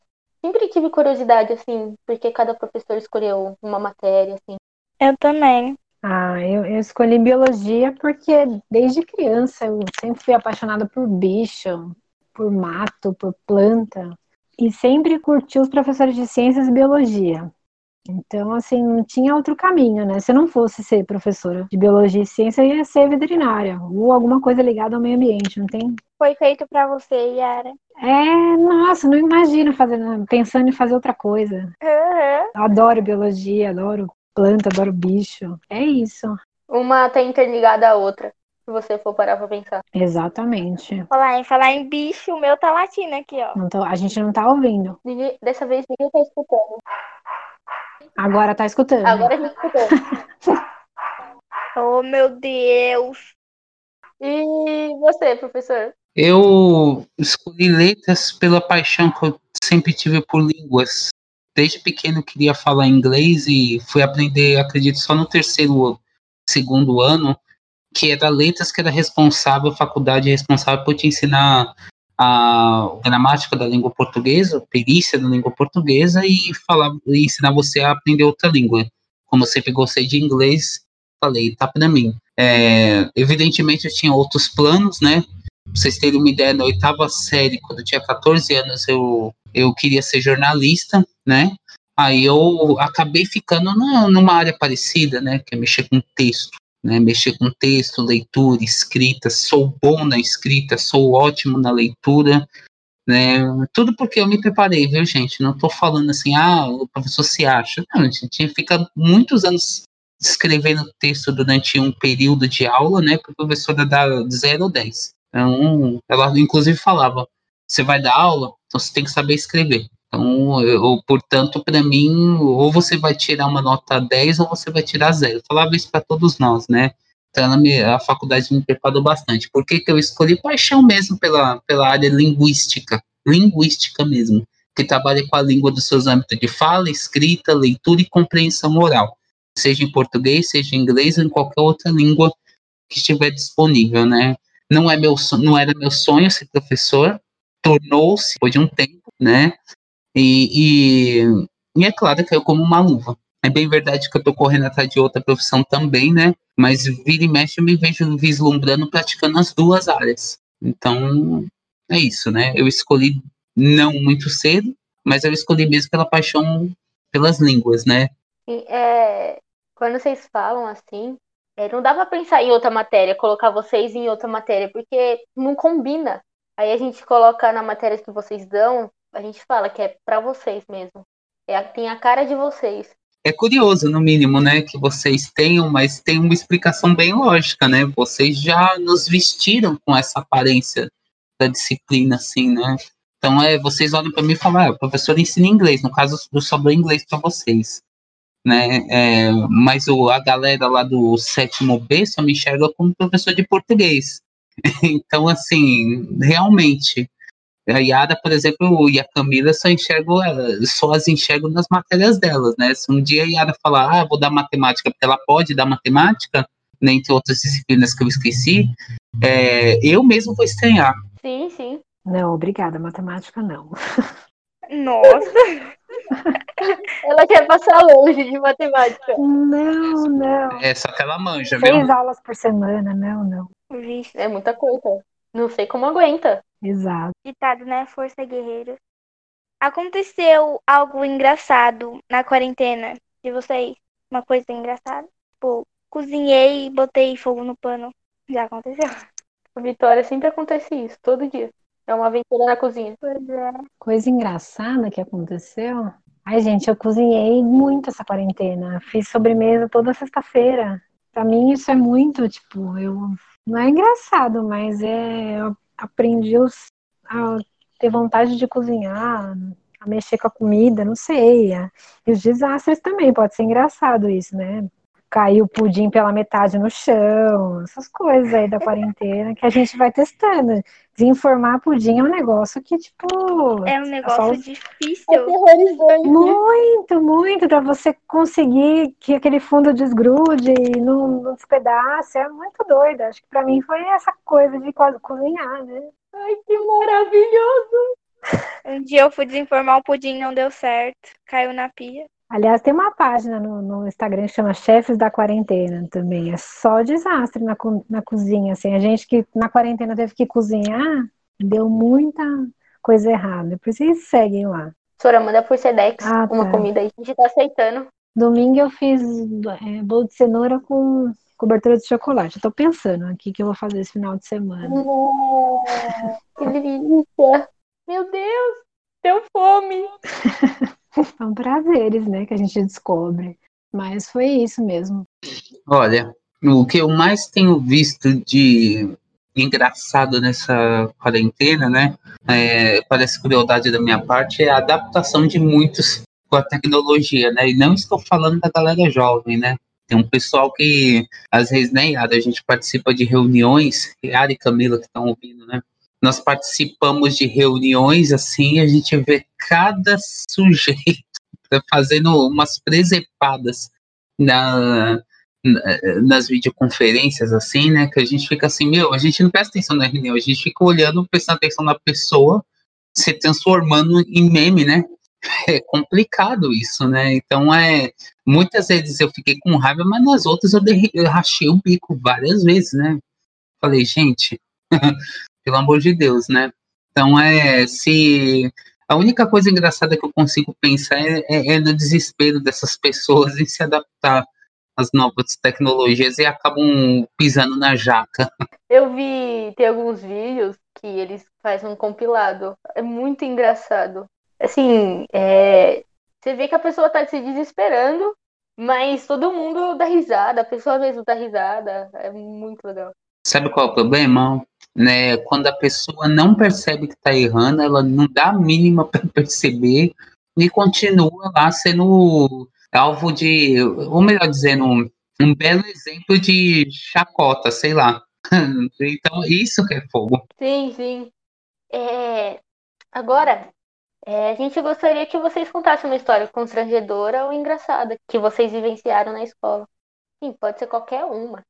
Sempre tive curiosidade, assim, porque cada professor escolheu uma matéria, assim. Eu também. Ah, eu, eu escolhi biologia porque desde criança eu sempre fui apaixonada por bicho, por mato, por planta e sempre curti os professores de ciências e biologia. Então, assim, não tinha outro caminho, né? Se eu não fosse ser professora de biologia e ciência, eu ia ser veterinária ou alguma coisa ligada ao meio ambiente, não tem? Foi feito para você, Yara. É, nossa, não imagino fazendo, pensando em fazer outra coisa. Uhum. Adoro biologia, adoro planta, adoro bicho. É isso. Uma tá interligada à outra se você for parar pra pensar. Exatamente. Falar em, falar em bicho, o meu tá latindo aqui, ó. Não tô, a gente não tá ouvindo. Ninguém, dessa vez ninguém tá escutando. Agora tá escutando. Agora a gente tá escutando. *laughs* oh, meu Deus. E você, professor? Eu escolhi letras pela paixão que eu sempre tive por línguas. Desde pequeno queria falar inglês e fui aprender, acredito, só no terceiro, segundo ano que era letras que era responsável, a faculdade responsável por te ensinar a gramática da língua portuguesa, perícia da língua portuguesa e falar e ensinar você a aprender outra língua. Como eu sempre gostei de inglês, falei, tá para mim. É, evidentemente eu tinha outros planos, né? Pra vocês terem uma ideia, na oitava série, quando eu tinha 14 anos, eu, eu queria ser jornalista, né? Aí eu acabei ficando numa área parecida, né? Que é mexer com texto né, mexer com texto, leitura, escrita, sou bom na escrita, sou ótimo na leitura, né, tudo porque eu me preparei, viu, gente? Não estou falando assim, ah, o professor se acha. Não, a gente fica muitos anos escrevendo texto durante um período de aula, né, para a professora dar 0 ou 10. Então, ela inclusive falava, você vai dar aula, então você tem que saber escrever. Então, eu, portanto, para mim, ou você vai tirar uma nota 10 ou você vai tirar zero. Eu falava isso para todos nós, né? Então, me, a faculdade me preparou bastante. Por que, que eu escolhi paixão mesmo pela, pela área linguística? Linguística mesmo. Que trabalha com a língua dos seus âmbitos de fala, escrita, leitura e compreensão oral. Seja em português, seja em inglês ou em qualquer outra língua que estiver disponível, né? Não, é meu, não era meu sonho ser professor, tornou-se, depois de um tempo, né? E, e, e é claro que eu como uma luva. É bem verdade que eu tô correndo atrás de outra profissão também, né? Mas vira e mexe eu me vejo vislumbrando praticando as duas áreas. Então, é isso, né? Eu escolhi não muito cedo, mas eu escolhi mesmo pela paixão pelas línguas, né? É, quando vocês falam assim, é, não dá pra pensar em outra matéria, colocar vocês em outra matéria, porque não combina. Aí a gente coloca na matéria que vocês dão, a gente fala que é para vocês mesmo. É, tem a cara de vocês. É curioso, no mínimo, né, que vocês tenham, mas tem uma explicação bem lógica, né? Vocês já nos vestiram com essa aparência da disciplina, assim, né? Então, é, vocês olham para mim e falam, ah, o professor ensina inglês, no caso, eu só inglês para vocês, né? É, mas o, a galera lá do sétimo B só me enxerga como professor de português. *laughs* então, assim, realmente, a Yara, por exemplo, e a Camila só enxergam só as enxergam nas matérias delas, né? Se um dia a Yara falar, ah, vou dar matemática, porque ela pode dar matemática, né, entre outras disciplinas que eu esqueci, é, eu mesmo vou estranhar. Sim, sim. Não, obrigada, matemática não. *laughs* Nossa! *laughs* ela quer passar longe de matemática. Não, não. É só que ela manja, Seis viu? aulas por semana, não, não. Vixe. É muita coisa. Não sei como aguenta. Exato. Ditado, né? Força guerreiro. Aconteceu algo engraçado na quarentena de vocês? Uma coisa engraçada? Tipo, cozinhei e botei fogo no pano. Já aconteceu? A Vitória sempre acontece isso, todo dia. É uma aventura na cozinha. Pois é. Coisa engraçada que aconteceu. Ai, gente, eu cozinhei muito essa quarentena. Fiz sobremesa toda sexta-feira. Pra mim isso é muito, tipo, eu não é engraçado, mas é eu aprendi os, a ter vontade de cozinhar, a mexer com a comida, não sei. E os desastres também, pode ser engraçado isso, né? Caiu o pudim pela metade no chão, essas coisas aí da quarentena que a gente vai testando. Desinformar pudim é um negócio que, tipo. É um negócio só- É difícil. terrorizante. Muito, muito, para você conseguir que aquele fundo desgrude e não, não despedace. É muito doido. Acho que para mim foi essa coisa de co- cozinhar, né? Ai, que maravilhoso. Um dia eu fui desinformar o pudim, não deu certo. Caiu na pia. Aliás, tem uma página no, no Instagram que chama Chefes da Quarentena também. É só desastre na, na cozinha. Assim, a gente que na quarentena teve que cozinhar, deu muita coisa errada. Depois vocês seguem lá. Sora, manda por Sedex Ah, uma tá. comida aí. A gente tá aceitando. Domingo eu fiz é, bolo de cenoura com cobertura de chocolate. Eu tô pensando aqui que eu vou fazer esse final de semana. Nossa, que delícia. Meu Deus, deu fome. *laughs* São prazeres, né, que a gente descobre. Mas foi isso mesmo. Olha, o que eu mais tenho visto de engraçado nessa quarentena, né? é, parece crueldade da minha parte, é a adaptação de muitos com a tecnologia, né? E não estou falando da galera jovem, né? Tem um pessoal que, às vezes, nem a gente participa de reuniões, Yara e Camila que estão ouvindo, né? Nós participamos de reuniões assim, a gente vê cada sujeito *laughs* fazendo umas presepadas na, na- nas videoconferências, assim, né? Que a gente fica assim, meu, a gente não presta atenção na reunião, a gente fica olhando, prestando atenção na pessoa, se transformando em meme, né? *laughs* É complicado isso, né? Então é. Muitas vezes eu fiquei com raiva, mas nas outras eu, derri- eu rachei o bico várias vezes, né? Falei, gente, *laughs* pelo amor de Deus, né? Então é. Se. A única coisa engraçada que eu consigo pensar é, é- é no desespero dessas pessoas em se adaptar às novas tecnologias e acabam pisando na jaca. Eu vi, tem alguns vídeos que eles fazem um compilado. É muito engraçado. Assim, é, você vê que a pessoa tá se desesperando, mas todo mundo dá risada, a pessoa mesmo dá risada. É muito legal. Sabe qual é o problema? Né, quando a pessoa não percebe que está errando, ela não dá a mínima *laughs* para perceber e continua lá sendo alvo de, ou melhor dizendo, um, um belo exemplo de chacota, sei lá. *laughs* Então, isso que é fogo. Sim, sim. É, Agora, é, a gente gostaria que vocês contassem uma história constrangedora ou engraçada que vocês vivenciaram na escola. Sim, pode ser qualquer uma.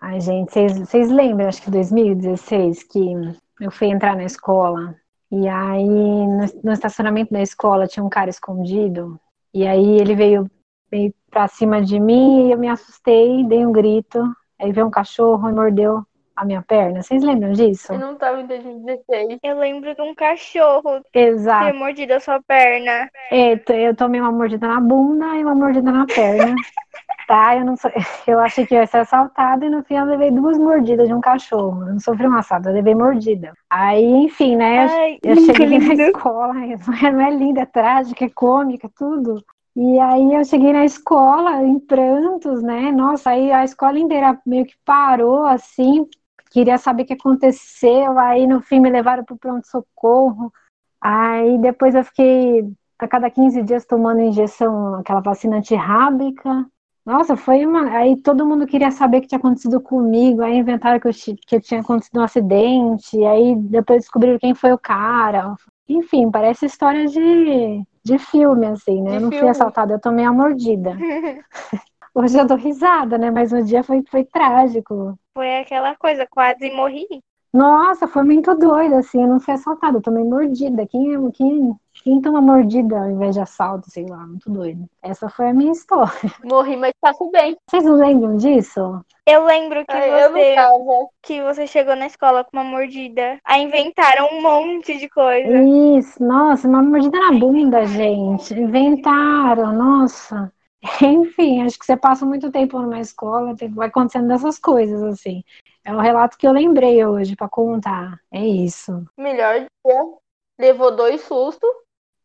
Ai, gente, vocês- lembram, acho que 2016, que eu fui entrar na escola e aí no, no estacionamento da escola tinha um cara escondido e aí ele veio, veio pra cima de mim e eu me assustei, dei um grito, aí veio um cachorro e mordeu a minha perna. Vocês lembram disso? Eu não tava em 2016. Eu lembro de um cachorro ter Exato. mordido a sua perna. É, eu tomei uma mordida na bunda e uma mordida na perna. *laughs* Tá, eu não sou, *laughs* eu achei que ia ser assaltada e no fim eu levei duas mordidas de um cachorro. Eu não sofri um assalto, eu levei mordida. Aí, enfim, né? eu- Ai, Eu cheguei na lindo. escola, *laughs* não é, não é linda, é trágica, é cômica, tudo. E aí eu cheguei na escola em prantos, né? Nossa, aí a escola inteira meio que parou assim, queria saber o que aconteceu. Aí no fim me levaram para o pronto-socorro. Aí depois eu fiquei a cada 15 dias tomando injeção, aquela vacina antirrábica. Nossa, foi uma. Aí todo mundo queria saber o que tinha acontecido comigo. Aí inventaram que eu, que eu tinha acontecido um acidente. Aí depois descobriram quem foi o cara. Enfim, parece história de, de filme, assim, né? De eu não fui filme. assaltada, eu tomei a mordida. *laughs* Hoje eu dou risada, né? Mas no dia foi, foi trágico. Foi aquela coisa, quase morri. Nossa, foi muito doido, assim. Eu não fui assaltada, eu tomei mordida. Quem, é- quem, quem toma mordida ao invés de assalto, sei lá, muito doido. Essa foi a minha história. *laughs* Morri, mas faço bem. Vocês não lembram disso? Eu lembro que Ai, você que você chegou na escola com uma mordida. Aí inventaram um monte de coisa. Isso, nossa, uma mordida na bunda, gente. Inventaram, nossa. *laughs* Enfim, acho que você passa muito tempo numa escola, vai acontecendo dessas coisas, assim. É o relato que eu lembrei hoje para contar. É isso. Melhor dia. Levou dois sustos.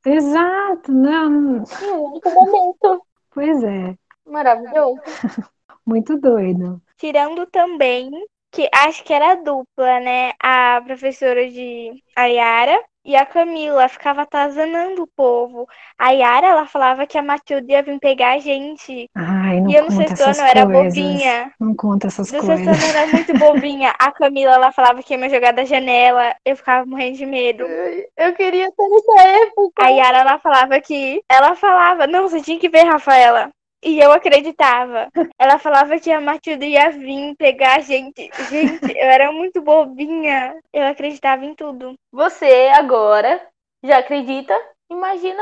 Exato, não. E um único momento. Pois é. Maravilhoso. *laughs* Muito doido. Tirando também, que acho que era dupla, né? A professora de Ayara e a Camila ficava atazanando o povo. A Yara, ela falava que a Matilde ia vir pegar a gente. Ai, não e eu no sexto ano era bobinha. Não conta essas No coisas. sexto ano era muito bobinha. A Camila, ela falava que ia me jogar da janela. Eu ficava morrendo de medo. Eu queria estar nessa época. A Yara, ela falava que. Ela falava, não, você tinha que ver, Rafaela. E eu acreditava. Ela falava que a Matilde ia vir pegar a gente. Gente, eu era muito bobinha. Eu acreditava em tudo, Você agora já acredita? Imagina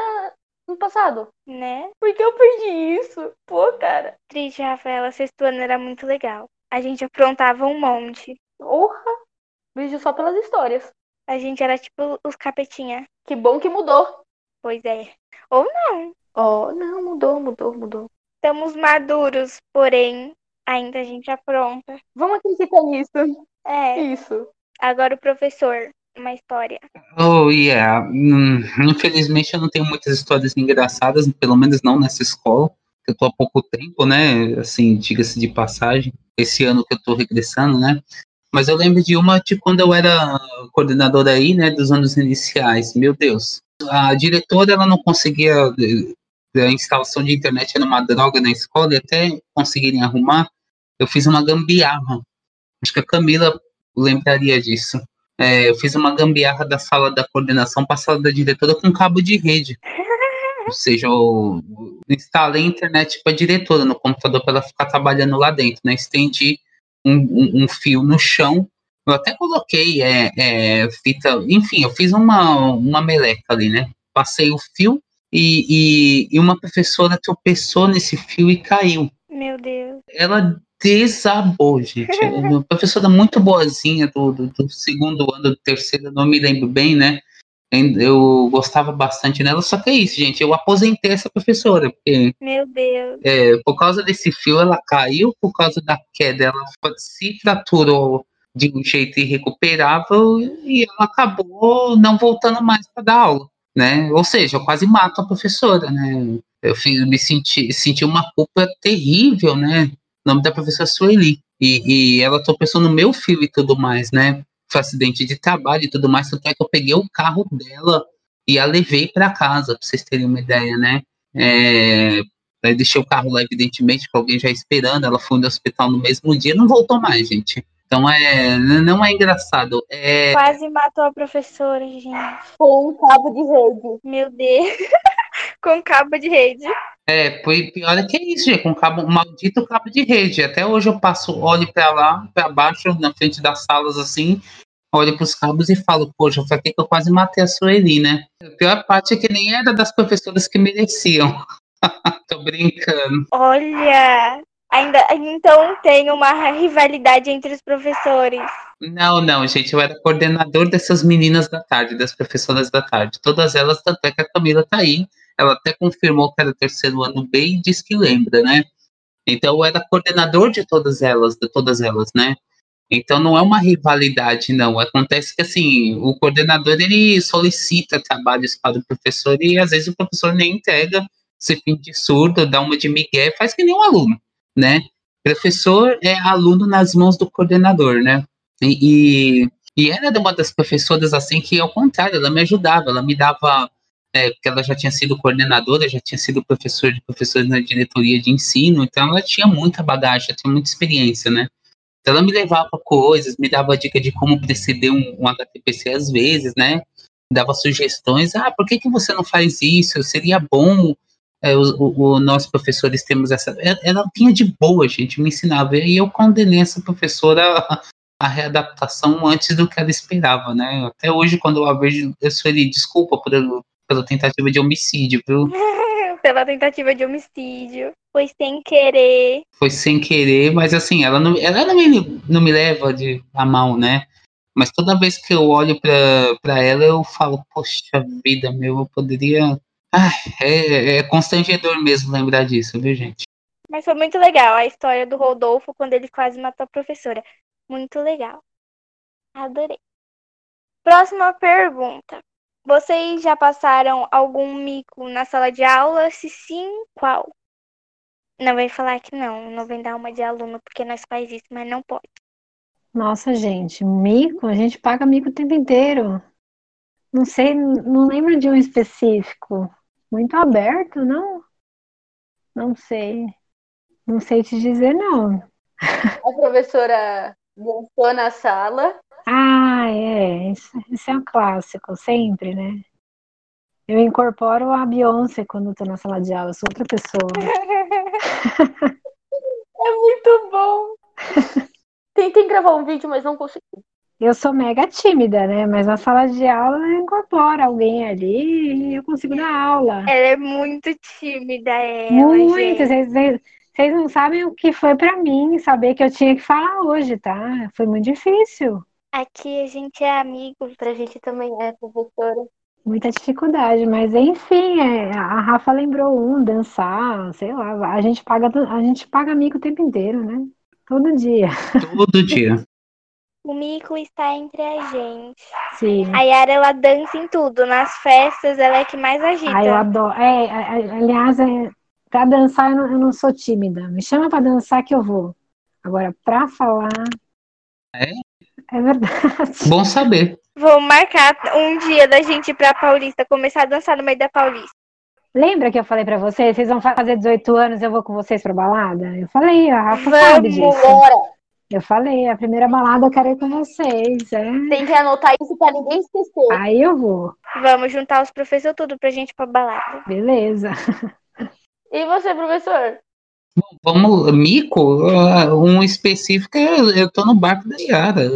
no passado. né? Por que eu perdi isso? Pô, cara. Triste, Rafaela. Sexto ano era muito legal. A gente aprontava um monte. Porra. Vejo só pelas histórias. A gente era tipo os capetinha. Que bom que mudou. Pois é. Ou não. Oh, não, mudou, mudou, mudou. Estamos maduros, porém, ainda a gente apronta. Vamos acreditar nisso. É. Isso. Agora o professor. Uma história. Oh, yeah. Hum, infelizmente eu não tenho muitas histórias engraçadas, pelo menos não nessa escola. que Eu tô há pouco tempo, né? Assim, diga-se de passagem. Esse ano que eu tô regressando, né? Mas eu lembro de uma de quando eu era coordenadora aí, né? Dos anos iniciais. Meu Deus. A diretora, ela não conseguia. A instalação de internet era uma droga na escola e até conseguirem arrumar, eu fiz uma gambiarra. Acho que a Camila lembraria disso. É, eu fiz uma gambiarra da sala da coordenação para sala da diretora com cabo de rede. Ou seja, eu instalei a internet para a diretora no computador para ela ficar trabalhando lá dentro. Né? Estendi um, um, um fio no chão. Eu até coloquei é, é, fita. Enfim, eu fiz uma, uma meleca ali, né? Passei o fio e, e, e uma professora tropeçou nesse fio e caiu Meu Deus. ela desabou, gente. É Uma professora muito boazinha do, do, do segundo ano, do terceiro, não me lembro bem, né? Eu gostava bastante dela, só que é isso, gente. Eu aposentei essa professora, porque Meu Deus. é, por causa desse fio ela caiu, por causa da queda ela se fraturou de um jeito irrecuperável e ela acabou não voltando mais para dar aula, né? Ou seja, eu quase mato a professora, né? Eu fiz, me senti, senti uma culpa terrível, né? O nome da professora Sueli. E, e ela tropeçou no meu fio e tudo mais, né? Foi acidente de trabalho e tudo mais. Tanto é que eu peguei o carro dela e a levei para casa, para vocês terem uma ideia, né? É, deixei o carro lá, evidentemente, com alguém já esperando. Ela foi no hospital no mesmo dia, não voltou mais, gente. Então é, não é engraçado. É, Quase matou a professora, gente. Com um cabo de rede. Meu Deus. *laughs* Com cabo de rede. É, foi pior é que é isso, gente, com cabo, um maldito cabo de rede. Até hoje eu passo, olho pra lá, pra baixo, na frente das salas assim, olho pros cabos e falo, poxa, foi aqui que eu quase matei a Sueli, né? A pior parte é que nem era das professoras que mereciam. *laughs* Tô brincando. Olha. Ainda, então tem uma rivalidade entre os professores. Não, não, gente, eu era coordenador dessas meninas da tarde, das professoras da tarde. Todas elas, tanto é que a Camila tá aí. Ela até confirmou que era terceiro ano B e disse que lembra, né? Então eu era coordenador de todas elas, de todas elas, né? Então não é uma rivalidade, não. Acontece que assim, o coordenador ele solicita trabalhos para o professor e às vezes o professor nem entrega, se finge surdo, dá uma de migué, faz que nem um aluno, né? Professor é aluno nas mãos do coordenador, né? E, e, e era uma das professoras assim que, ao contrário, ela me ajudava, ela me dava é, porque ela já tinha sido coordenadora, já tinha sido professor de professores na diretoria de ensino, então ela tinha muita bagagem, tinha muita experiência, né? Então ela me levava coisas, me dava dica de como preceder um, um HTPC às vezes, né? Dava sugestões, ah, por que, que você não faz isso? Seria bom, é, o, o, o, nós professores temos essa... Ela vinha de boa, gente, me ensinava, e eu condenei essa professora a, a readaptação antes do que ela esperava, né? Até hoje, quando eu a vejo, eu sou ele, desculpa por pela tentativa de homicídio, viu? *laughs* pela tentativa de homicídio. Foi sem querer. Foi sem querer, mas assim, ela não, ela não, me, não me leva de a mão, né? Mas toda vez que eu olho pra, pra ela, eu falo, poxa vida, meu, eu poderia. Ah, é, é constrangedor mesmo lembrar disso, viu, gente? Mas foi muito legal a história do Rodolfo quando ele quase matou a professora. Muito legal. Adorei. Próxima pergunta. Vocês já passaram algum mico na sala de aula? Se sim, qual? Não vem falar que não, não vem dar uma de aluno porque nós faz isso, mas não pode. Nossa, gente, mico, a gente paga mico o tempo inteiro. Não sei, não lembro de um específico. Muito aberto, não? Não sei. Não sei te dizer, não. *laughs* A professora dançou na sala. Ah, é. Isso, é um clássico, sempre, né? Eu incorporo a Beyoncé quando tô na sala de aula, eu sou outra pessoa. *laughs* É muito bom. *laughs* Tentei gravar um vídeo, mas não consegui. Eu sou mega tímida, né? Mas na sala de aula eu incorporo alguém ali e eu consigo dar aula. Ela é muito tímida, ela, Muito. Vocês, vocês- não sabem o que foi pra mim saber que eu tinha que falar hoje, tá? Foi muito difícil. Aqui a gente é amigo. Pra gente também é, professora. Muita dificuldade, mas enfim, é, a Rafa lembrou um, dançar, sei lá, a gente paga, a gente paga amigo o tempo inteiro, né? Todo dia. Todo dia. O mico está entre a gente. Sim. A Yara, ela dança em tudo. Nas festas, ela é que mais agita. Ah, eu adoro. É, a- a- aliás, é, pra dançar eu não, eu não sou tímida. Me chama pra dançar que eu vou. Agora, pra falar. É? É verdade. Bom saber. Vou marcar um dia da gente ir pra Paulista, começar a dançar no meio da Paulista. Lembra que eu falei pra vocês? Vocês vão fazer 18 anos, eu vou com vocês pra balada? Eu falei, a Rafa sabe Vamos, disso. Bora! Eu falei, a primeira balada eu quero ir com vocês. É. Tem que anotar isso pra ninguém esquecer. Aí eu vou. Vamos juntar os professores tudo pra gente ir pra balada. Beleza. *laughs* E você, professor? Vamos, Mico, ah, um específico, eu, eu tô no barco da Yara.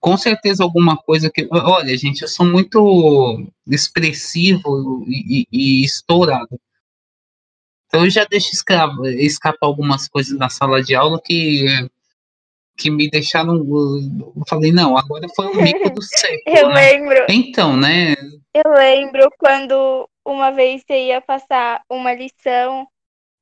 Com certeza alguma coisa que. Olha, gente, eu sou muito expressivo e, e- estourado. Então eu já deixo escapar, escapar algumas coisas na sala de aula que, que me deixaram. Eu falei, não, agora foi o mico do *laughs* Eu século. né? lembro, Então, né? eu lembro quando uma vez você ia passar uma lição,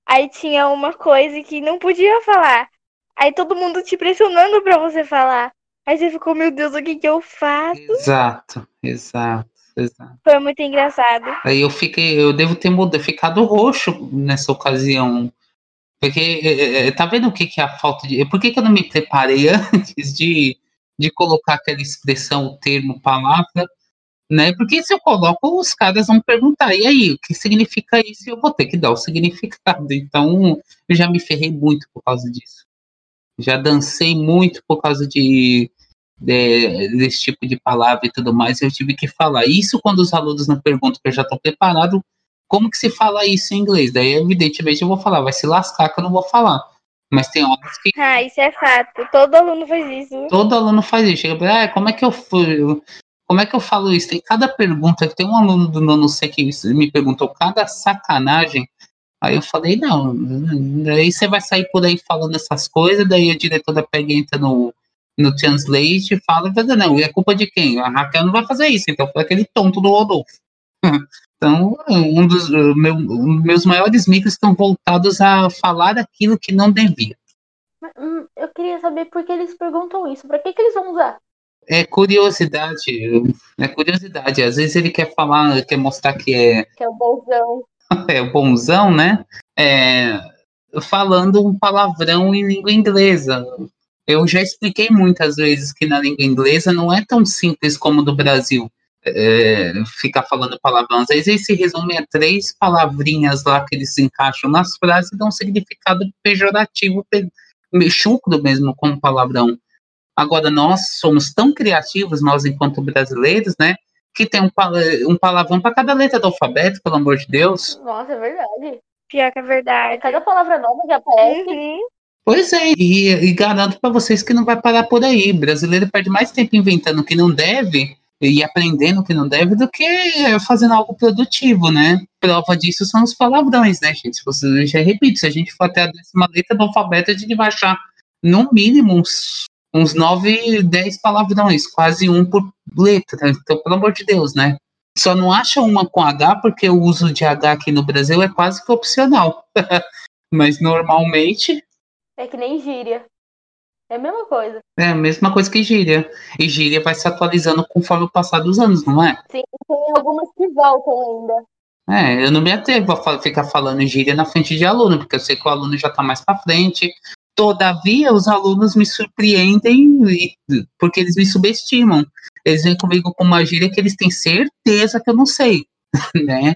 aí tinha uma coisa que não podia falar. Aí todo mundo te pressionando pra você falar. Aí você ficou, meu Deus, o que que eu faço? Exato, exato, exato. Foi muito engraçado. Aí eu fiquei, eu devo ter mudado, ficado roxo nessa ocasião. Porque, é, é, tá vendo o que, que é a falta de. Por que, que eu não me preparei *laughs* antes de, de colocar aquela expressão, o termo, palavra? Né? Porque se eu coloco, os caras vão perguntar, e aí, o que significa isso? Eu vou ter que dar o significado. Então, eu já me ferrei muito por causa disso. Já dancei muito por causa de, de- desse tipo de palavra e tudo mais. Eu tive que falar. Isso quando os alunos não perguntam, que eu já estou preparado, como que se fala isso em inglês? Daí, evidentemente, eu vou falar, vai se lascar que eu não vou falar. Mas tem horas que Ah, isso é fato. Todo aluno faz isso. todo aluno faz isso. Chega pra, ah, como é que eu fui? Como é que eu falo isso? Tem cada pergunta. Tem um aluno do nono C que me perguntou cada sacanagem. Aí eu falei, não, daí você vai sair por aí falando essas coisas, daí a diretora pega e entra no, no Translate e fala, não, é culpa de quem? A Raquel não vai fazer isso, então foi aquele tonto do Rodolfo. Então, um dos uh, meu- meus maiores micros estão voltados a falar aquilo que não devia. Hum, Eu queria saber por que eles perguntam isso. Pra que, que eles vão usar? É curiosidade, é curiosidade. Às vezes ele quer falar, quer mostrar que é, Que é o bolsão. *laughs* é bonzão, né? É, falando um palavrão em língua inglesa. Eu já expliquei muitas vezes que na língua inglesa não é tão simples como no Brasil. É, ficar falando palavrão. Às vezes se resumem a três palavrinhas lá que eles encaixam nas frases e dão um significado pejorativo, pe- chucro mesmo como palavrão. Agora, nós somos tão criativos, nós enquanto brasileiros, né? Que tem um, pala- um palavrão para cada letra do alfabeto, pelo amor de Deus. Nossa, é verdade. Pior que é verdade. Cada palavra nova que aparece. Uhum. Pois é, e, e garanto para vocês que não vai parar por aí. brasileiro perde mais tempo inventando o que não deve e aprendendo o que não deve do que fazendo algo produtivo, né? Prova disso são os palavrões, né, gente? Se você já repito, se a gente for até a décima letra do alfabeto, a gente vai achar no mínimo uns, uns 9, 10 palavrões, quase um por letra. Então, pelo amor de Deus, né? Só não acha uma com H, porque o uso de H aqui no Brasil é quase que opcional. *laughs* Mas normalmente É que nem gíria. É a mesma coisa. É a mesma coisa que gíria. E gíria vai se atualizando conforme o passar dos anos, não é? Sim, tem algumas que voltam ainda. É, eu não me atrevo a ficar falando gíria na frente de aluno, porque eu sei que o aluno já está mais para frente. Todavia, os alunos me surpreendem porque eles me subestimam. Eles vêm comigo com uma gíria que eles têm certeza que eu não sei, *laughs* né?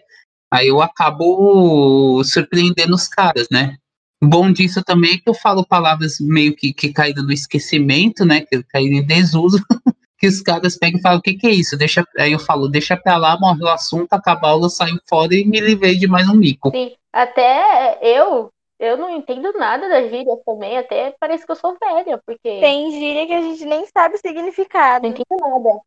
Aí eu acabo surpreendendo os caras, né? Bom disso também é que eu falo palavras meio que, que caíram no esquecimento, né? Que caíram em desuso. *laughs* Que os caras pegam e falam, o que, que é isso? Deixa, aí eu falo, deixa pra lá, morre o assunto, acaba a aula, eu saio fora e me livrei de mais um mico. Sim, até eu, eu não entendo nada das gírias também, até parece que eu sou velha, porque Tem gíria que a gente nem sabe o significado. não entendo nada.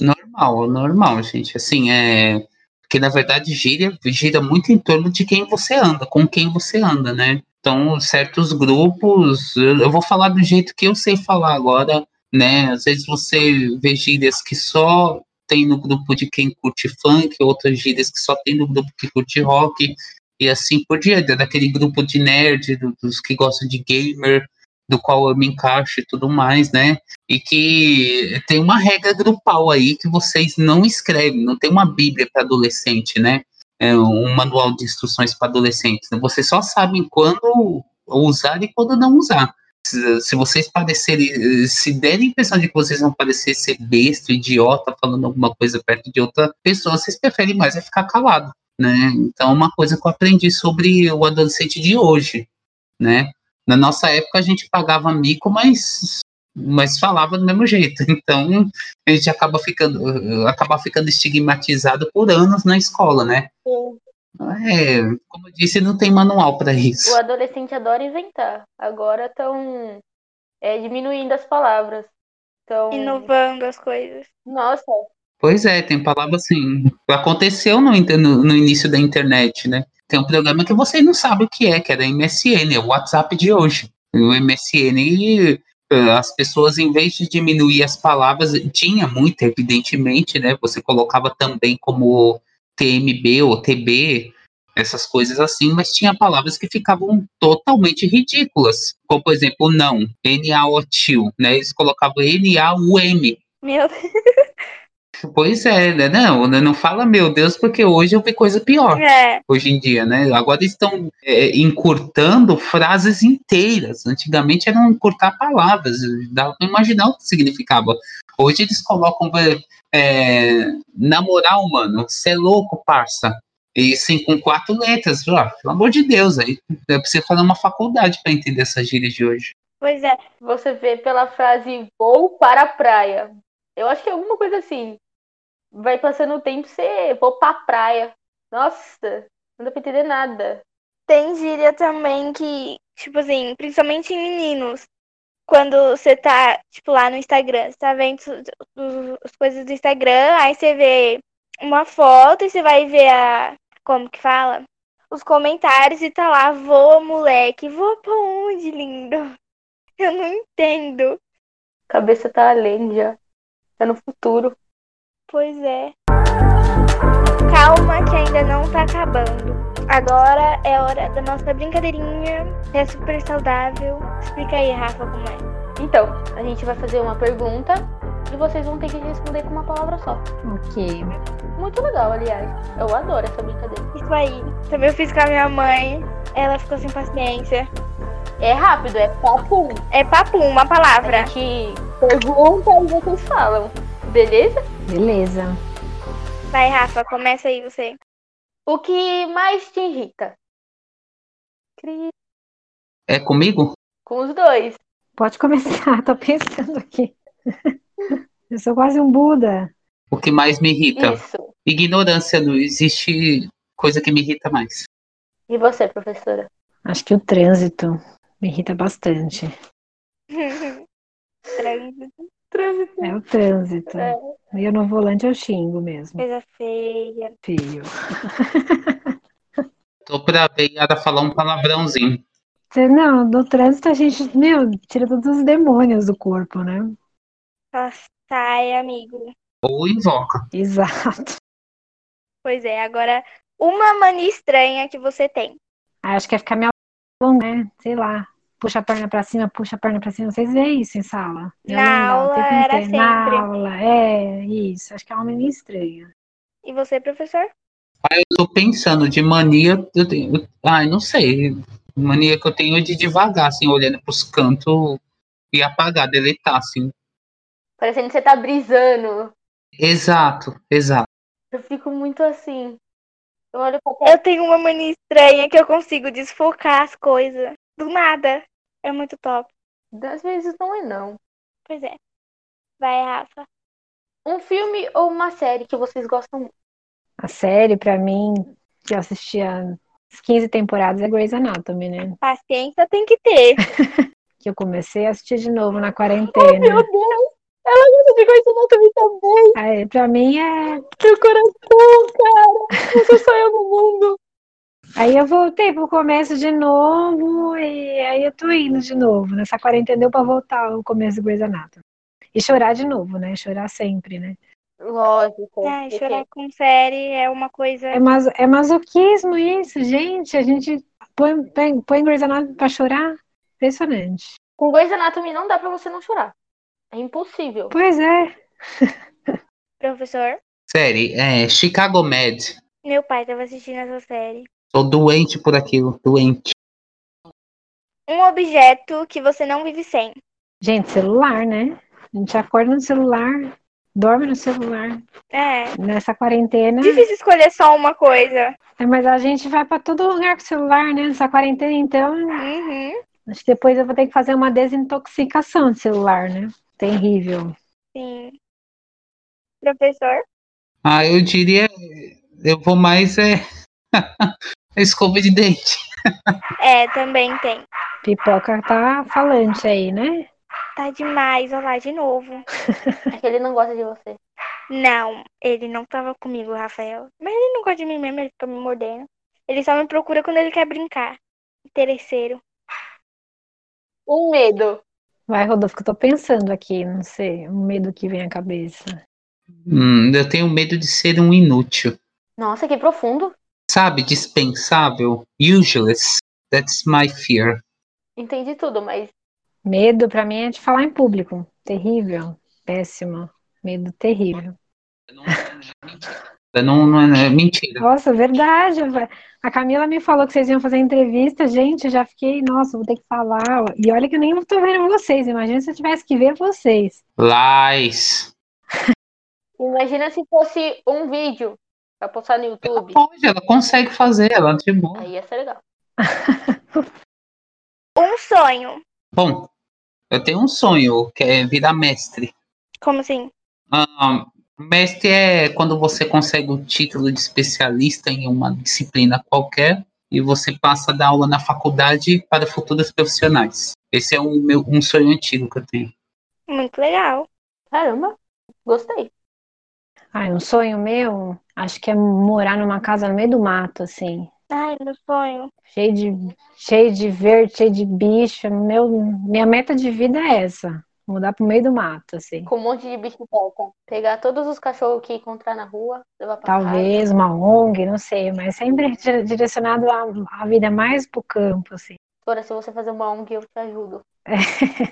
Normal, normal, gente. Assim, é. Porque na verdade gira, gira muito em torno de quem você anda, com quem você anda, né? Então, certos grupos, eu vou falar do jeito que eu sei falar agora, né? Às vezes você vê gírias que só tem no grupo de quem curte funk, outras gírias que só tem no grupo que curte rock, e assim por diante, daquele grupo de nerd, do- dos que gostam de gamer, do qual eu me encaixo e tudo mais, né? e que tem uma regra grupal aí que vocês não escrevem, não tem uma bíblia para adolescente, né? É um manual de instruções para adolescentes. Vocês só sabem quando usar e quando não usar. Se, se vocês parecerem, se derem a impressão de que vocês vão parecer ser besta, idiota, falando alguma coisa perto de outra pessoa, vocês preferem mais é ficar calado, né? Então, uma coisa que eu aprendi sobre o adolescente de hoje, né? Na nossa época a gente pagava mico, mas mas falava do mesmo jeito. *laughs* Então, a gente acaba ficando, acaba ficando estigmatizado por anos na escola, né? Sim. É, como eu disse, não tem manual para isso. O adolescente adora inventar. Agora estão diminuindo as palavras. Então, Inovando as coisas. nossa, Pois é, tem palavra assim. Aconteceu no, no, no início da internet, né? Tem um programa que vocês não sabem o que é, que era MSN, é o WhatsApp de hoje. O MSN, as pessoas, em vez de diminuir as palavras, tinha muito, evidentemente, né? Você colocava também como TMB ou TB, essas coisas assim, mas tinha palavras que ficavam totalmente ridículas. Como, por exemplo, não, N-A-O-T-I-O, né? Eles colocavam N-A-U-M. Meu Deus. Pois é, né? Não, né, não fala meu Deus, porque hoje eu vi coisa pior, É. hoje em dia, né? Agora estão é, encurtando frases inteiras. Antigamente eram encurtar palavras, dava pra imaginar o que significava. Hoje eles colocam é, na moral, mano, você é louco, parça. E sim, com quatro letras, ó, pelo amor de Deus, aí eu preciso fazer uma faculdade para entender essas gírias de hoje. Pois é. você vê pela frase vou para a praia. Eu acho que é alguma coisa assim. Vai passando o tempo, você vou pra praia. Nossa, não dá pra entender nada. Tem gíria também que, tipo assim, principalmente em meninos. Quando você tá, tipo, lá no Instagram, você tá vendo as coisas do Instagram, aí você vê uma foto e você vai ver a. Como que fala? Os comentários e tá lá, voa, moleque. Voa pra onde, lindo? *laughs* Eu não entendo. Cabeça tá além já. Tá no futuro. Pois é. Calma que ainda não tá acabando. Agora é hora da nossa brincadeirinha, que é super saudável. Explica aí, Rafa, como é. Então, a gente vai fazer uma pergunta e vocês vão ter que responder com uma palavra só. Ok. Muito legal, aliás. Eu adoro essa brincadeira. Isso aí. Também eu fiz com a minha mãe. Ela ficou sem paciência. É rápido, é papo. É papo, uma A palavra. gente pergunta e vocês falam. Beleza? Beleza. Vai, Rafa, começa aí você. O que mais te irrita? É comigo? Com os dois. Pode começar, *laughs* tô pensando aqui. *laughs* Eu sou quase um Buda. O que mais me irrita? Isso. Ignorância, não existe coisa que me irrita mais. E você, professora? Acho que o trânsito me irrita bastante. *laughs* Trânsito, Trânsito. É o trânsito. É. E eu no volante eu xingo mesmo. coisa feia. Feio. Tô pra ver Yara falar um palavrãozinho. Não, no trânsito a gente, meu, tira todos os demônios do corpo, né? Só sai, amigo. Ou invoca. Exato. Pois é, agora uma mania estranha que você tem. Ah, Acho que é ficar me alongando, né? Sei lá. Puxa a perna pra cima, puxa a perna pra cima. Vocês veem isso em sala? Eu Na aula era inteiro. Na sempre. aula, é, isso. Acho que é uma menina estranha. E você, professor? Eu tô pensando de mania, eu tenho, ai, não sei, mania que eu tenho de devagar, assim, olhando pros cantos e apagar, deletar, assim. Parecendo que você tá brisando. Exato, exato. Eu fico muito assim. Eu olho pra. Eu tenho uma mania estranha que eu consigo desfocar as coisas. Do nada. É muito top. Às vezes não é não. Pois é. Vai, Rafa. Um filme ou uma série que vocês gostam muito? A série, pra mim, que eu assistia as 15 temporadas, é Grey's Anatomy, né? Paciência tem que ter. *laughs* Que eu comecei a assistir de novo na quarentena. Meu Deus! Ela gosta de Grey's Anatomy também! Aí, pra mim é. Meu coração, cara! Você só eu no mundo! Aí eu voltei pro começo de novo e aí eu tô indo de novo. Nessa quarentena deu pra voltar ao começo do Grey's Anatomy. E chorar de novo, né? Chorar sempre, né? Lógico. Porque- chorar com série é uma coisa. É, mas, é masoquismo isso, gente. A gente põe, põe, põe Grey's Anatomy pra chorar. Impressionante. Com Grey's Anatomy não dá pra você não chorar. É impossível. Pois é. Professor, Série, é Chicago Med. meu pai tava assistindo essa série. Tô doente por aquilo, doente. Um objeto que você não vive sem. Gente, celular, né? A gente acorda no celular, dorme no celular. É. Nessa quarentena. Difícil escolher só uma coisa. É, mas a gente vai pra todo lugar com o celular, né? Nessa quarentena, então. Uhum. Acho que depois eu vou ter que fazer uma desintoxicação de celular, né? Terrível. Sim. Professor? Ah, eu diria, eu vou mais é *laughs* escova de dente. É, também tem. Pipoca tá falante aí, né? Tá demais, olha lá, de novo. *laughs* É que ele não gosta de você. Não, ele não tava comigo, Rafael. Mas ele não gosta de mim mesmo, ele fica me mordendo. Ele só me procura quando ele quer brincar. Interesseiro. Um medo. Vai, Rodolfo, que eu tô pensando aqui, não sei, um medo que vem à cabeça. Hum, eu tenho medo de ser um inútil. Nossa, que profundo. Sabe, dispensável, useless. That's my fear. Entendi tudo, mas Medo pra mim é de falar em público. Terrível, péssimo. Medo terrível. Não, não é, é mentira. Nossa, verdade. A Camila me falou que vocês iam fazer entrevista, gente, eu já fiquei, nossa, vou ter que falar. E olha que eu nem tô vendo vocês, imagina se eu tivesse que ver vocês. Lies. imagina se fosse um vídeo pra postar no Ela YouTube. pode, ela consegue fazer, ela de boa. Aí ia ser legal. *laughs* Um sonho. Bom, eu tenho um sonho, que é virar mestre. Como assim? Ah, mestre é quando você consegue o título de especialista em uma disciplina qualquer e você passa a dar aula na faculdade para futuros profissionais. Esse é um, meu, um sonho antigo que eu tenho. Muito legal. Caramba, gostei. Ai, um sonho meu, acho que é morar numa casa no meio do mato, assim. Ai, meu sonho. Cheio de, cheio de verde, cheio de bicho. Meu, minha meta de vida é essa. Mudar pro meio do mato, assim. Com um monte de bicicleta. Pegar todos os cachorros que encontrar na rua, levar pra Talvez uma ONG, não sei, mas sempre dire- direcionado à, à vida mais pro campo, assim. casa. Agora, se você fazer uma ONG, eu te ajudo.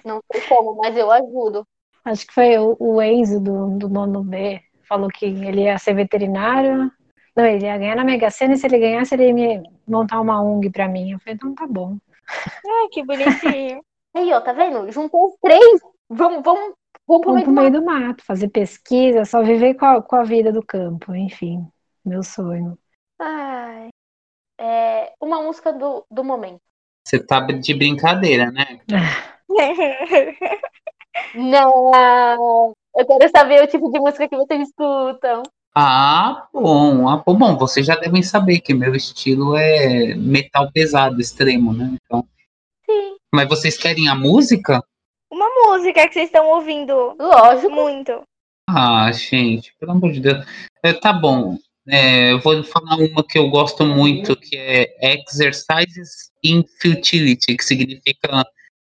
Não sei como, mas eu ajudo. Acho que foi o, o Enzo do, do nono B, falou que ele ia ser veterinário. Não, ele ia ganhar na Mega Sena e se ele ganhasse, ele ia me montar uma ONG pra mim. Eu falei, então tá bom. Ai, que bonitinho. *laughs* Aí, ó, tá vendo? Juntou os três. Vamos, vamos, vamos pro Vamos meio pro do meio mato. do mato, fazer pesquisa, só viver com a, com a vida do campo, enfim, meu sonho. Ai. É, uma música do, do momento. Você tá de brincadeira, né? *laughs* *laughs* Não! Eu quero saber o tipo de música que vocês escutam. Ah, bom. Ah, bom, vocês já devem saber que meu estilo é metal pesado, extremo, né? Então, Sim. mas vocês querem a música? Uma música que vocês estão ouvindo Lógico. muito. Ah, gente, pelo amor de Deus. É, tá bom. É, eu vou falar uma que eu gosto muito, que é Exercises in Futility, que significa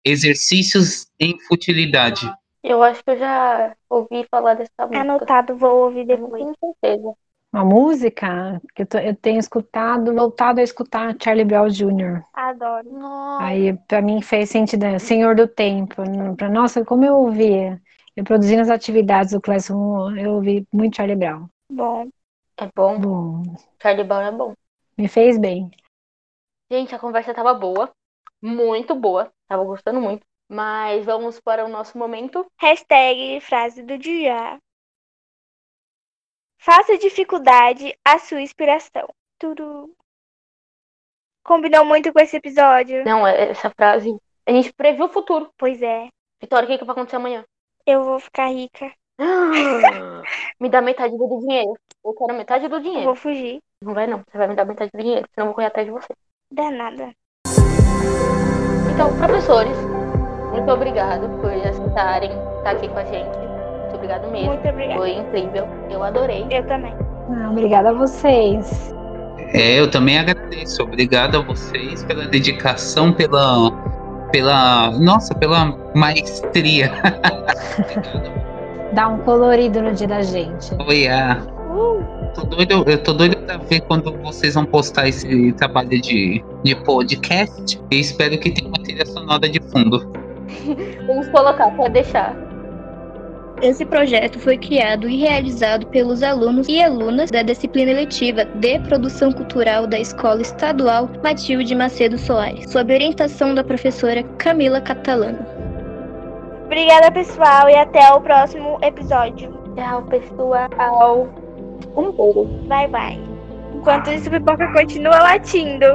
exercícios em futilidade. Eu acho que eu já ouvi falar dessa música. Anotado, vou ouvir depois. tenho certeza. Uma música que eu, tô- eu tenho escutado, voltado a escutar Charlie Brown Jr. Adoro. Nossa. Aí pra mim fez sentido, né? Senhor do Tempo. Pra, nossa, como eu ouvia. Eu produzindo as atividades do Classroom, eu ouvi muito Charlie Brown. Bom. É bom. Bom, Charlie Brown é bom. me fez bem. Gente, a conversa tava boa. Muito boa. Tava gostando muito. Mas vamos para o nosso momento. Hashtag frase do dia. Faça dificuldade a sua inspiração. Turu. Combinou muito com esse episódio? Não, é- essa frase. A gente previu o futuro. Pois é. Vitória, o que, que vai acontecer amanhã? Eu vou ficar rica. *gasps* Me dá metade do dinheiro. Eu quero metade do Eu dinheiro. vou fugir. Não vai não. Você vai me dar metade do dinheiro, senão eu vou correr atrás de você. Danada. Então, professores, muito obrigado por aceitarem estar aqui com a gente. Muito obrigado mesmo. Muito obrigada. Foi incrível. Eu adorei. Eu também. Ah, obrigada a vocês. É, eu também agradeço. Obrigado a vocês pela dedicação, pela. pela. Nossa, pela maestria. Dá um colorido no dia da gente. Foi a. Uh, Tô doido, eu tô doido pra ver quando vocês vão postar esse trabalho de, de podcast. E espero que tenha uma trilha sonora de fundo. *laughs* Vamos colocar, pode deixar. Esse projeto foi criado e realizado pelos alunos e alunas da disciplina eletiva de Produção Cultural da Escola Estadual Matilde Macedo Soares, sob orientação da professora Camila Catalano. obrigada, pessoal, e até o próximo episódio. Tchau, pessoal. Um beijo. Bye, bye. Enquanto isso, o pipoca continua latindo.